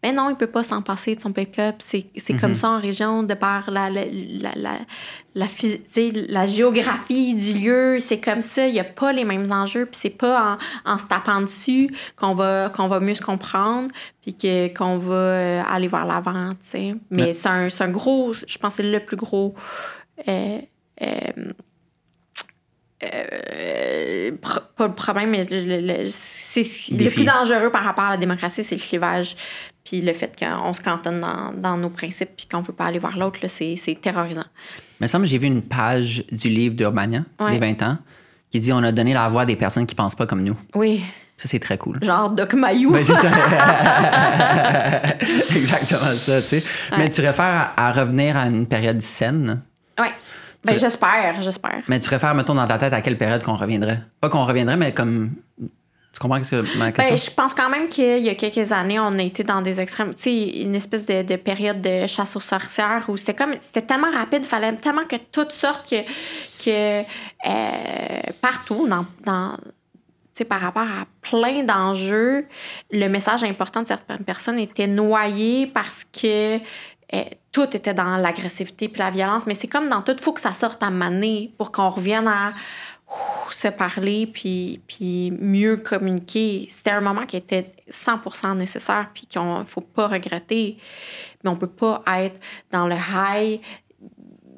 Mais non, il peut pas s'en passer de son pick-up. C'est, comme mhm. ça en région, de par la, la, la, la, géographie du lieu. C'est comme ça. Il n'y a pas les mêmes enjeux. Puis c'est pas en, en, se tapant dessus qu'on va, qu'on va mieux se comprendre puis qu'on va euh, aller vers l'avant. Mais c'est, un, un gros... Je pense que c'est le plus gros... Euh, euh, euh, pas le problème, mais le plus dangereux par rapport à la démocratie, c'est le clivage. Puis le fait qu'on se cantonne dans, dans, nos principes puis qu'on ne veut pas aller voir l'autre, c'est, terrorisant. Mais ça, j'ai vu une page du livre d'Urbania, des 20 ans, qui dit On a donné la voix à des personnes qui ne pensent pas comme nous. Oui. Ça, c'est très cool. Genre Doc Mayou. Ben, c'est ça. Exactement ça, tu sais. Mais tu réfères à, revenir à une période saine? Oui. Ben, j'espère, j'espère. Mais tu réfères, mettons, dans ta tête à quelle période qu'on reviendrait? Pas qu'on reviendrait, mais comme. Tu comprends ce que ma question? Ben, je pense quand même qu'il y a quelques années, on a été dans des extrêmes. Tu sais, une espèce de, période de chasse aux sorcières où c'était comme. C'était tellement rapide, il fallait tellement que toutes sortes que. que euh, partout, dans. dans par rapport à plein d'enjeux, le message important de certaines personnes était noyé parce que euh, tout était dans l'agressivité puis la violence, mais c'est comme dans tout, il faut que ça sorte à maner pour qu'on revienne à se parler puis, puis mieux communiquer. C'était un moment qui était 100% nécessaire puis qu'il ne faut pas regretter, mais on peut pas être dans le high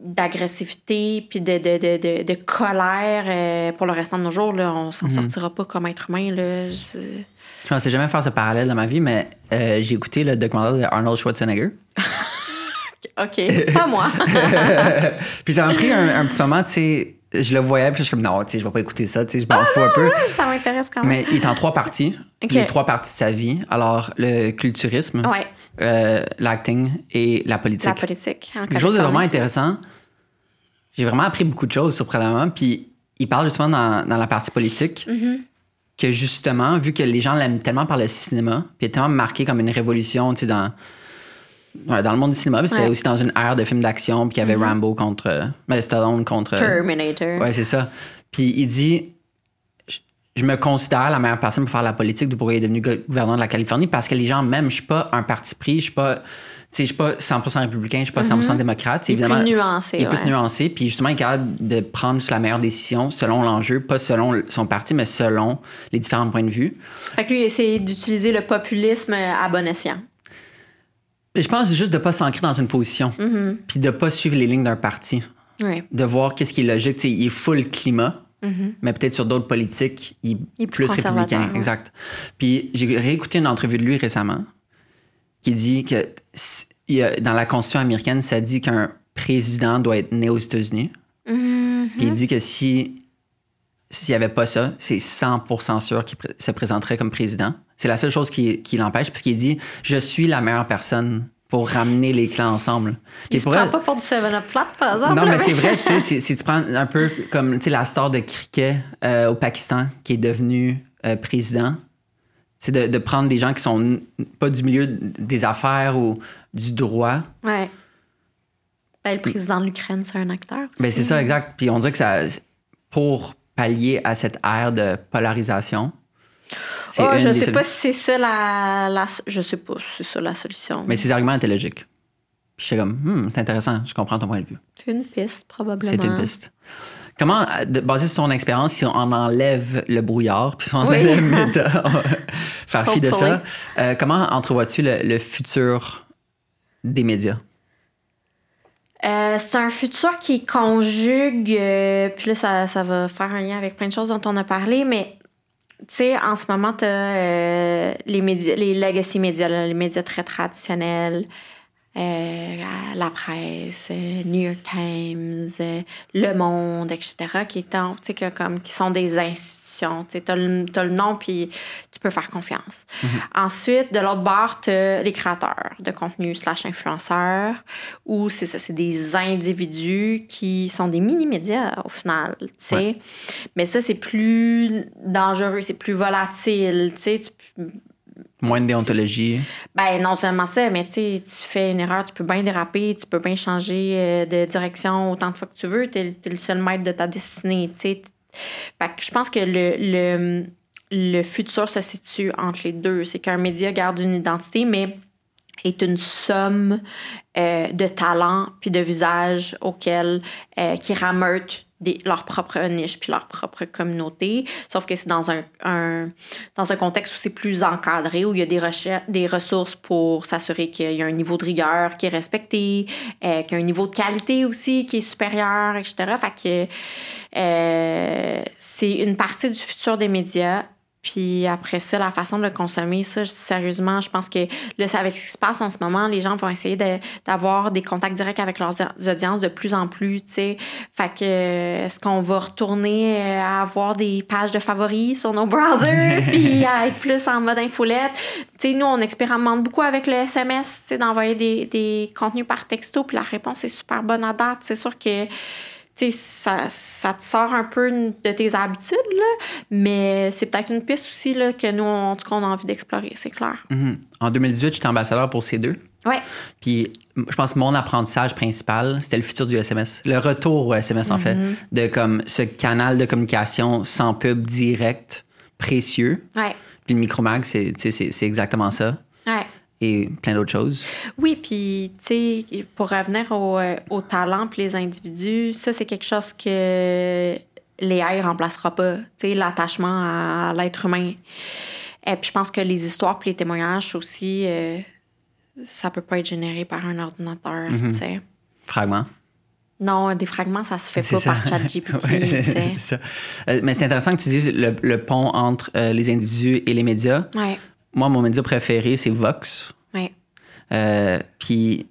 d'agressivité puis de, de, de, de, colère euh, pour le restant de nos jours. Là, on s'en mhm. sortira pas comme être humain. Là. Je ne sais jamais faire ce parallèle dans ma vie, mais euh, j'ai écouté le documentaire de Arnold Schwarzenegger. OK, pas moi. puis ça m'a pris un, petit moment, tu sais, je le voyais, puis je suis comme, non, tu sais, je vais pas écouter ça, tu sais, je m'en fous un peu. Ça m'intéresse quand même. Mais il est en trois parties, les trois parties de sa vie. Alors, le culturisme, euh, l'acting et la politique. La politique. Quelque chose de vraiment intéressant. J'ai vraiment appris beaucoup de choses, surprenamment. Puis, il parle justement dans, dans la partie politique. Mm-hmm. Que justement, vu que les gens l'aiment tellement par le cinéma, puis il est tellement marqué comme une révolution, tu sais, dans, dans le monde du cinéma, c'était aussi dans une ère de films d'action, puis il y avait mm-hmm. Rambo contre. Ben, Stallone contre. Terminator. Ouais, c'est ça. Puis il dit Je me considère la meilleure personne pour faire la politique de pourquoi il est devenu gouverneur de la Californie parce que les gens m'aiment. Je suis pas un parti pris, je suis pas. Je suis pas 100% républicain, je suis pas 100% mm-hmm. démocrate. Il est plus nuancé. Il est plus nuancé. Puis justement, il est capable de prendre la meilleure décision selon l'enjeu, pas selon son parti, mais selon les différents points de vue. Fait que lui, il essaie d'utiliser le populisme à bon escient. Je pense juste de ne pas s'ancrer dans une position, mm-hmm. puis de ne pas suivre les lignes d'un parti. De voir qu'est-ce qui est logique. il est full climat, mm-hmm. mais peut-être sur d'autres politiques, il, est plus, républicain. Exact. Puis j'ai réécouté une entrevue de lui récemment qui dit que dans la Constitution américaine, ça dit qu'un président doit être né aux États-Unis. Mm-hmm. Puis il dit que si s'il n'y avait pas ça, c'est 100% sûr qu'il se présenterait comme président. C'est la seule chose qui, qui l'empêche, parce qu'il dit Je suis la meilleure personne pour ramener les clans ensemble. Il se prend pas pour du 7-Up plate, par exemple. Non, mais c'est vrai, tu sais, si, tu prends un peu comme la star de cricket euh, au Pakistan qui est devenu euh, président, c'est de, de, prendre des gens qui sont pas du milieu des affaires ou du droit. Ouais. Ben, le président de l'Ukraine, c'est un acteur. Ben, c'est ça, exact. Puis on dirait que ça, pour pallier à cette ère de polarisation, Oh, je sais pas si c'est ça la, Je sais pas si c'est ça la solution. Mais ces arguments étaient logiques. Puis j'étais comme, hmm, c'est intéressant, je comprends ton point de vue. C'est une piste, probablement. C'est une piste. Comment, basé sur ton expérience, si on enlève le brouillard, puis si on enlève méta, faire fi de ça, euh, comment entrevois-tu le, futur des médias? Euh, c'est un futur qui conjugue, euh, puis là, ça, ça, va faire un lien avec plein de choses dont on a parlé, mais sais, en ce moment, tu as les, médias, les legacy médias, les médias très traditionnels, euh, la presse, euh, New York Times, euh, Le Monde, etc., qui, étant, que, comme, qui sont des institutions. Tu as, le nom, puis tu peux faire confiance. Ensuite, de l'autre bord, tu as les créateurs de contenu slash influenceurs, où c'est ça, c'est des individus qui sont des mini-médias au final. sais Mais ça, c'est plus dangereux, c'est plus volatile. Tu Moins de déontologie. Ben, non seulement ça, mais tu fais une erreur, tu peux bien déraper, tu peux bien changer euh, de direction autant de fois que tu veux. Tu es, le seul maître de ta destinée. Fait que je pense que le, le, le futur se situe entre les deux. C'est qu'un média garde une identité, mais est une somme euh, de talents puis de visages auxquels euh, qui rameutent leur propre niche puis leur propre communauté. Sauf que c'est dans un, dans un contexte où c'est plus encadré, où il y a des, des ressources pour s'assurer qu'il y a un niveau de rigueur qui est respecté, euh, qu'il y a un niveau de qualité aussi qui est supérieur, etc. Fait que euh, c'est une partie du futur des médias puis après ça, la façon de le consommer, ça, sérieusement, je pense que là, avec ce qui se passe en ce moment, les gens vont essayer d'avoir des contacts directs avec leurs audiences de plus en plus, tu sais. Fait que, est-ce qu'on va retourner euh, à avoir des pages de favoris sur nos browsers, puis à être plus en mode infolette? Tu sais, nous, on expérimente beaucoup avec le SMS, tu sais, d'envoyer des, des contenus par texto, puis la réponse est super bonne à date. C'est sûr que ça, ça te sort un peu de tes habitudes, là, mais c'est peut-être une piste aussi là, que nous, en tout cas, on a envie d'explorer, c'est clair. Mm-hmm. En 2018, j'étais ambassadeur pour C2. Ouais. Puis je pense que mon apprentissage principal, c'était le futur du SMS. Le retour au SMS, en fait, mm-hmm. de comme ce canal de communication sans pub direct, précieux. Ouais. Puis le micromag, c'est exactement ça. Ouais et plein d'autres choses. Oui, puis, tu sais, pour revenir au, euh, au talent les individus, ça, c'est quelque chose que l'AI remplacera pas, tu sais, l'attachement à, l'être humain. Et puis, je pense que les histoires puis les témoignages aussi, euh, ça peut pas être généré par un ordinateur, mhm. tu sais. Fragments? Non, des fragments, ça se fait pas par ChatGPT. ouais, euh, Mais c'est intéressant que tu dises le, le pont entre les individus et les médias. Ouais moi, mon média préféré, c'est Vox. Oui. Euh, puis,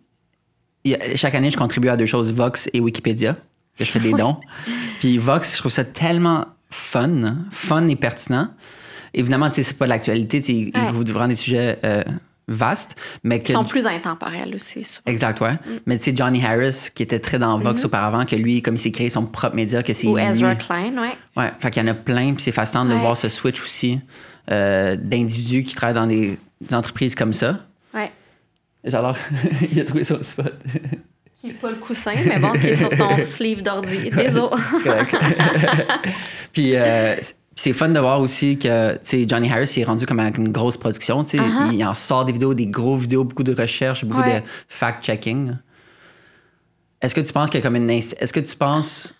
chaque année, je contribue à deux choses, Vox et Wikipédia. Je fais des dons. Puis Vox, je trouve ça tellement fun, fun et pertinent. Évidemment, tu sais, c'est pas l'actualité, ils vous vraiment des sujets euh, vastes, mais Ils sont plus intemporels aussi. Exact, ouais. Mm. Mais tu sais, Johnny Harris, qui était très dans Vox mm-hmm. auparavant, que lui, comme il s'est créé son propre média, que c'est... Ou Ezra Klein, ouais. Ouais, fait qu'il y en a plein, puis c'est fascinant de voir ce switch aussi. Euh, d'individus qui travaillent dans des, entreprises comme ça. Ouais. J'adore. il a trouvé son spot. qui n'est pas le coussin, mais bon, qui est sur ton sleeve d'ordi. Désolé. Puis euh, c'est fun de voir aussi que Johnny Harris est rendu comme avec une grosse production. Uh-huh. Il en sort des vidéos, des gros vidéos, beaucoup de recherches, beaucoup de fact-checking. Est-ce que tu penses qu'il y a comme une. Est-ce que tu penses.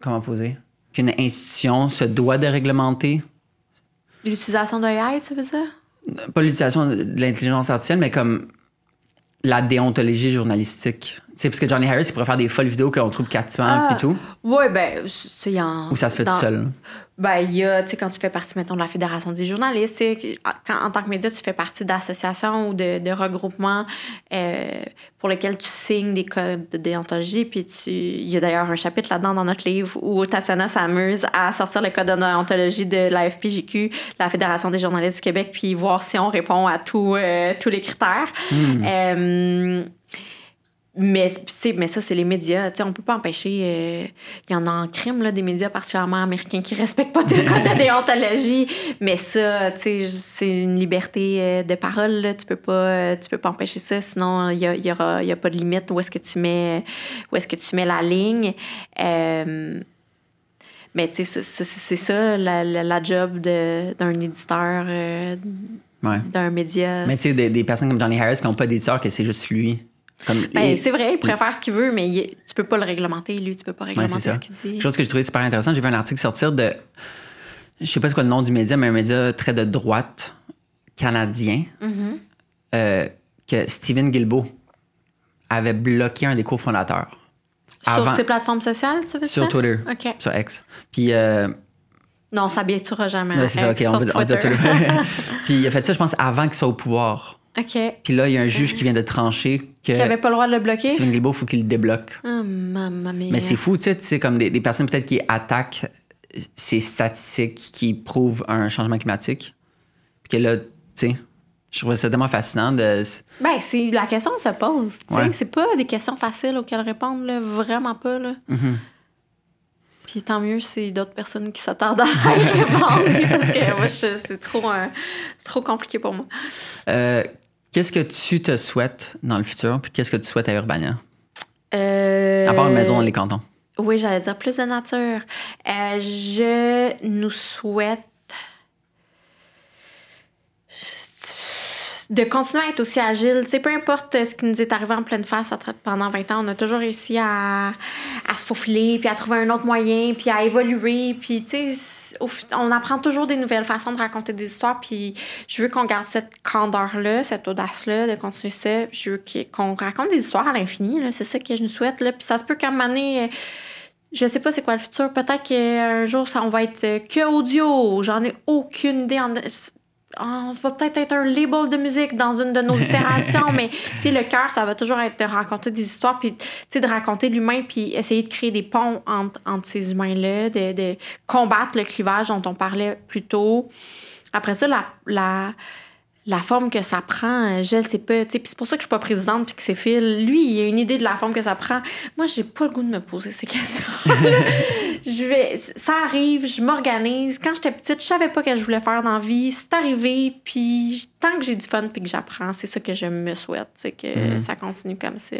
Comment poser? Qu'une institution se doit de réglementer? L'utilisation de AI, tu veux dire? Pas l'utilisation de l'intelligence artificielle, mais comme la déontologie journalistique. C'est parce que Johnny Harris, il pourrait faire des folles vidéos qu'on trouve captivantes et ah, tout. Oui, ben, tu sais, en. Ou ça se fait tout seul? Ben, il y a, tu sais, quand tu fais partie, mettons, de la Fédération des journalistes, quand, en tant que média, tu fais partie d'associations ou de, de regroupements euh, pour lesquels tu signes des codes de déontologie. Puis il y a d'ailleurs un chapitre là-dedans dans notre livre où Tatiana s'amuse à sortir le code de déontologie de la FPJQ, la Fédération des journalistes du Québec, puis voir si on répond à tous euh, tous les critères. Hmm. Euh, mais, mais ça, c'est les médias. On on peut pas empêcher. Il euh, y en a en crime, là, des médias particulièrement américains qui respectent pas de code de déontologie. Mais ça, c'est une liberté euh, de parole. Là. Tu peux pas, euh, tu peux pas empêcher ça. Sinon, il y, a, y, aura, y a pas de limite où est-ce que tu mets, où est-ce que tu mets la ligne. mais c'est ça, la, la, job d'un éditeur, d'un média. Mais tu sais, des, des, personnes comme Johnny Harris qui n'ont pas d'éditeur, que c'est juste lui. Ben, c'est vrai, il pourrait faire ce qu'il veut, mais tu peux pas le réglementer, lui, tu peux pas réglementer ce qu'il dit. Chose que j'ai trouvé super intéressant, j'ai vu un article sortir de. Je sais pas c'est quoi le nom du média, mais un média très de droite canadien, mm-hmm. euh, que Steven Guilbeault avait bloqué un des cofondateurs. Sur ses plateformes sociales, tu veux Sur Twitter. Sur X. Puis. Euh, Non, on s'habituera jamais. C'est ça, ok, on sur va, on va dire Twitter. Puis il a fait ça, je pense, avant qu'il soit au pouvoir. OK. Puis là, il y a un juge qui vient de trancher que Qui avait pas le droit de le bloquer? Steven Guilbeault, il faut qu'il le débloque. Mamma mia. Mais c'est fou, tu sais, sais, comme des, des personnes peut-être qui attaquent ces statistiques qui prouvent un changement climatique. Puis que là, tu sais, je trouve ça tellement fascinant de. Ben, c'est la question se pose. tu sais. Ouais. C'est pas des questions faciles auxquelles répondre, là, vraiment pas. Là. Mhm. Puis tant mieux, c'est d'autres personnes qui s'attendent à y répondre. parce que moi, c'est trop, euh, c'est trop compliqué pour moi. Euh, qu'est-ce que tu te souhaites dans le futur? Puis qu'est-ce que tu souhaites à Urbania? Euh, À part une maison dans les cantons. Oui, j'allais dire plus de nature. Euh, je nous souhaite de continuer à être aussi agile. Sais, peu importe ce qui nous est arrivé en pleine face pendant 20 ans, on a toujours réussi à, à se faufiler, puis à trouver un autre moyen, puis à évoluer. Puis, tu sais, on apprend toujours des nouvelles façons de raconter des histoires. Puis, je veux qu'on garde cette candeur-là, cette audace-là, de continuer ça. Je veux qu'on raconte des histoires à l'infini. C'est ça que je nous souhaite. Là. Puis, ça se peut qu'à un moment donné, euh, je sais pas c'est quoi le futur. Peut-être qu'un jour, ça, on va être euh, que audio. J'en ai aucune idée. On, on va peut-être être un label de musique dans une de nos itérations, mais le cœur, ça va toujours être de raconter des histoires, puis de raconter l'humain, puis essayer de créer des ponts entre, entre ces humains-là, de, de combattre le clivage dont on parlait plus tôt. Après ça, la, la, la forme que ça prend, euh, je le sais pas. Puis c'est pour ça que je suis pas présidente puis que c'est Phil. Lui, il a une idée de la forme que ça prend. Moi, j'ai pas le goût de me poser ces questions. je vais, ça arrive, je m'organise. Quand j'étais petite, je savais pas ce que je voulais faire dans la vie. C'est arrivé, puis tant que j'ai du fun puis que j'apprends, c'est ça que je me souhaite, c'est que ça continue comme ça.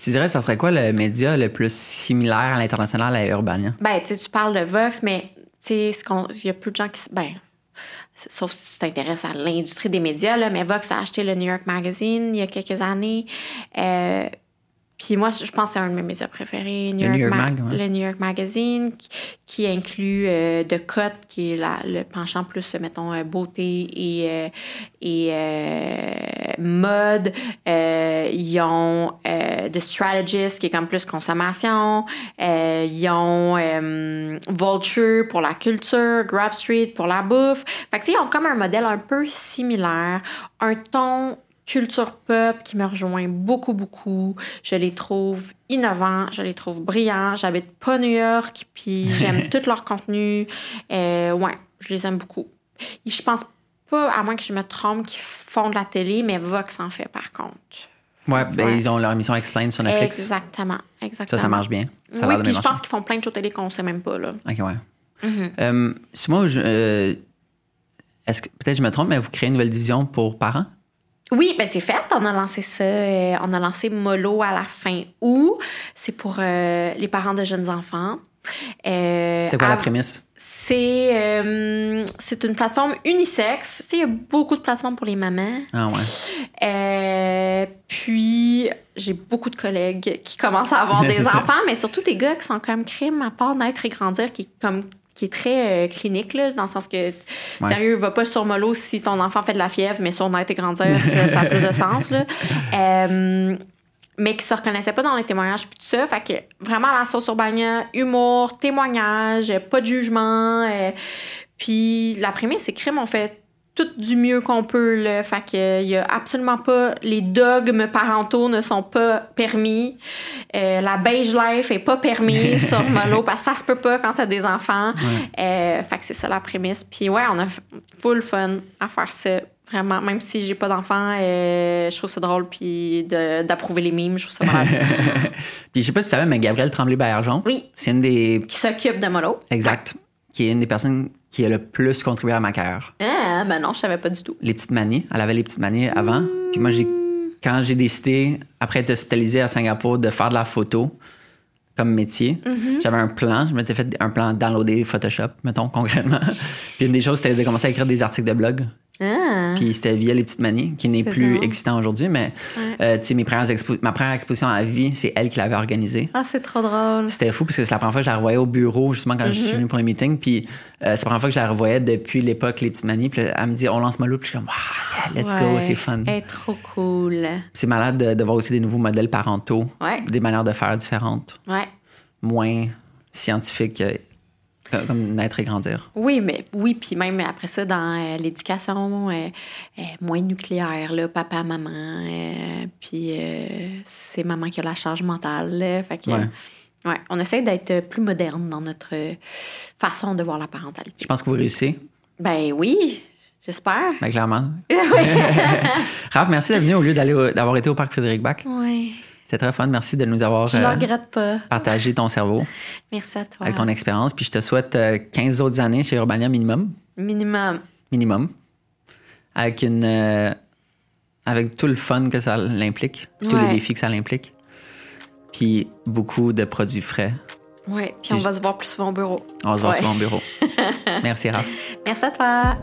tu dirais, ça serait quoi le média le plus similaire à l'international à Urbania? Ben, tu parles de Vox, mais tu sais, il y a peu de gens qui. Ben, sauf si tu t'intéresses à l'industrie des médias, là, mais Vox a acheté le New York Magazine il y a quelques années. Euh, puis moi, je pense que c'est un de mes médias préférés, New Le York, New York Ma- Mag, ouais. le New York Magazine, qui, inclut euh, The Cut, qui est la- le penchant plus, mettons, euh, beauté et, euh, et euh, mode. Ils ont The Strategist, qui est comme plus consommation. Ils ont Vulture pour la culture, Grab Street pour la bouffe. Fait que, ils ont comme un modèle un peu similaire, un ton culture pop qui me rejoint beaucoup, beaucoup. Je les trouve innovants, je les trouve brillants. J'habite pas New York, puis j'aime tout leur contenu. Euh, ouais, je les aime beaucoup. Et je pense pas, à moins que je me trompe, qu'ils font de la télé, mais Vox en fait par contre. Ouais, ben, Ouais. ils ont leur émission Explain sur Netflix. Exactement, Ça, exactement. ça marche bien. Ça oui, puis je pense qu'ils font plein de shows télé qu'on sait même pas, là. OK, ouais. Mhm. Euh, moi, je, euh, est-ce que peut-être je me trompe, mais vous créez une nouvelle division pour parents? Oui, ben c'est fait. On a lancé ça. euh, on a lancé Molo à la fin août. C'est pour euh, les parents de jeunes enfants. Euh, C'est quoi la prémisse? C'est c'est une plateforme unisexe. Tu sais, il y a beaucoup de plateformes pour les mamans. Ah ouais. Puis, j'ai beaucoup de collègues qui commencent à avoir des enfants, mais surtout des gars qui sont comme crime à part naître et grandir, qui est comme qui est très euh, clinique, là, dans le sens que, Ouais. sérieux, va pas sur mollo si ton enfant fait de la fièvre, mais sur naître et grandir, ça, ça a plus de sens. Là. Euh, mais qui se reconnaissaient pas dans les témoignages puis tout ça. Fait que vraiment la sauce urbania, humour, témoignage, pas de jugement. euh, puis la prémisse, c'est crime, on fait tout du mieux qu'on peut. Là. Fait que il y a absolument pas... Les dogmes parentaux ne sont pas permis. Euh, la beige life est pas permise sur Molo parce que ça se peut pas quand t'as des enfants. Euh, fait que c'est ça la prémisse. Puis ouais, on a full fun à faire ça. Vraiment, même si j'ai pas d'enfants, euh, je trouve ça drôle. Puis d'approuver les mimes, je trouve ça malade. Puis je sais pas si tu savais, mais Gabrielle Tremblay-Bergeron, oui, c'est une des. qui s'occupe de Molo. Exact. Qui est une des personnes qui a le plus contribué à ma carrière. Ah, ben non, je savais pas du tout. Les petites manies. Elle avait les petites manies avant. Puis moi, j'ai, quand j'ai décidé, après être hospitalisé à Singapour, de faire de la photo comme métier, j'avais un plan. Je m'étais fait un plan downloader Photoshop, mettons, concrètement. Puis une des choses, c'était de commencer à écrire des articles de blog. Ah, Puis c'était via les petites manies, qui n'est plus existant aujourd'hui, mais Ouais. euh, tu sais, mes premières expo- ma première exposition à vie, c'est elle qui l'avait organisée. Ah, c'est trop drôle. C'était fou parce que c'est la première fois que je la revoyais au bureau, justement, quand je Mm-hmm. suis venu pour les meetings. Puis euh, c'est la première fois que je la revoyais depuis l'époque, les petites manies. Puis elle me dit, on lance Molo. Puis je suis comme, wow, yeah, let's go, c'est fun. Elle est trop cool. C'est malade de, de voir aussi des nouveaux modèles parentaux, Ouais, des manières de faire différentes, moins scientifiques. Comme, naître et grandir. Oui, mais oui, puis même après ça, dans euh, l'éducation, euh, euh, moins nucléaire, là, papa, maman, puis c'est maman qui a la charge mentale. là. fait que, Ouais. ouais, on essaie d'être plus moderne dans notre façon de voir la parentalité. Je pense que vous réussissez, Ben oui, j'espère. ben, clairement. Raph, merci d'être venu au lieu d'aller d'avoir été au parc Frédéric Bach. Oui, C'était très fun. Merci de nous avoir euh, partagé ton cerveau Merci à toi. avec ton expérience. Puis je te souhaite euh, 15 autres années chez Urbania minimum. Minimum. Minimum. Avec une. euh, avec tout le fun que ça l'implique, tous les défis que ça l'implique. Puis beaucoup de produits frais. Oui, puis on va se voir plus souvent au bureau. On va se voir Ouais. sur mon bureau. Merci, Raph. Merci à toi.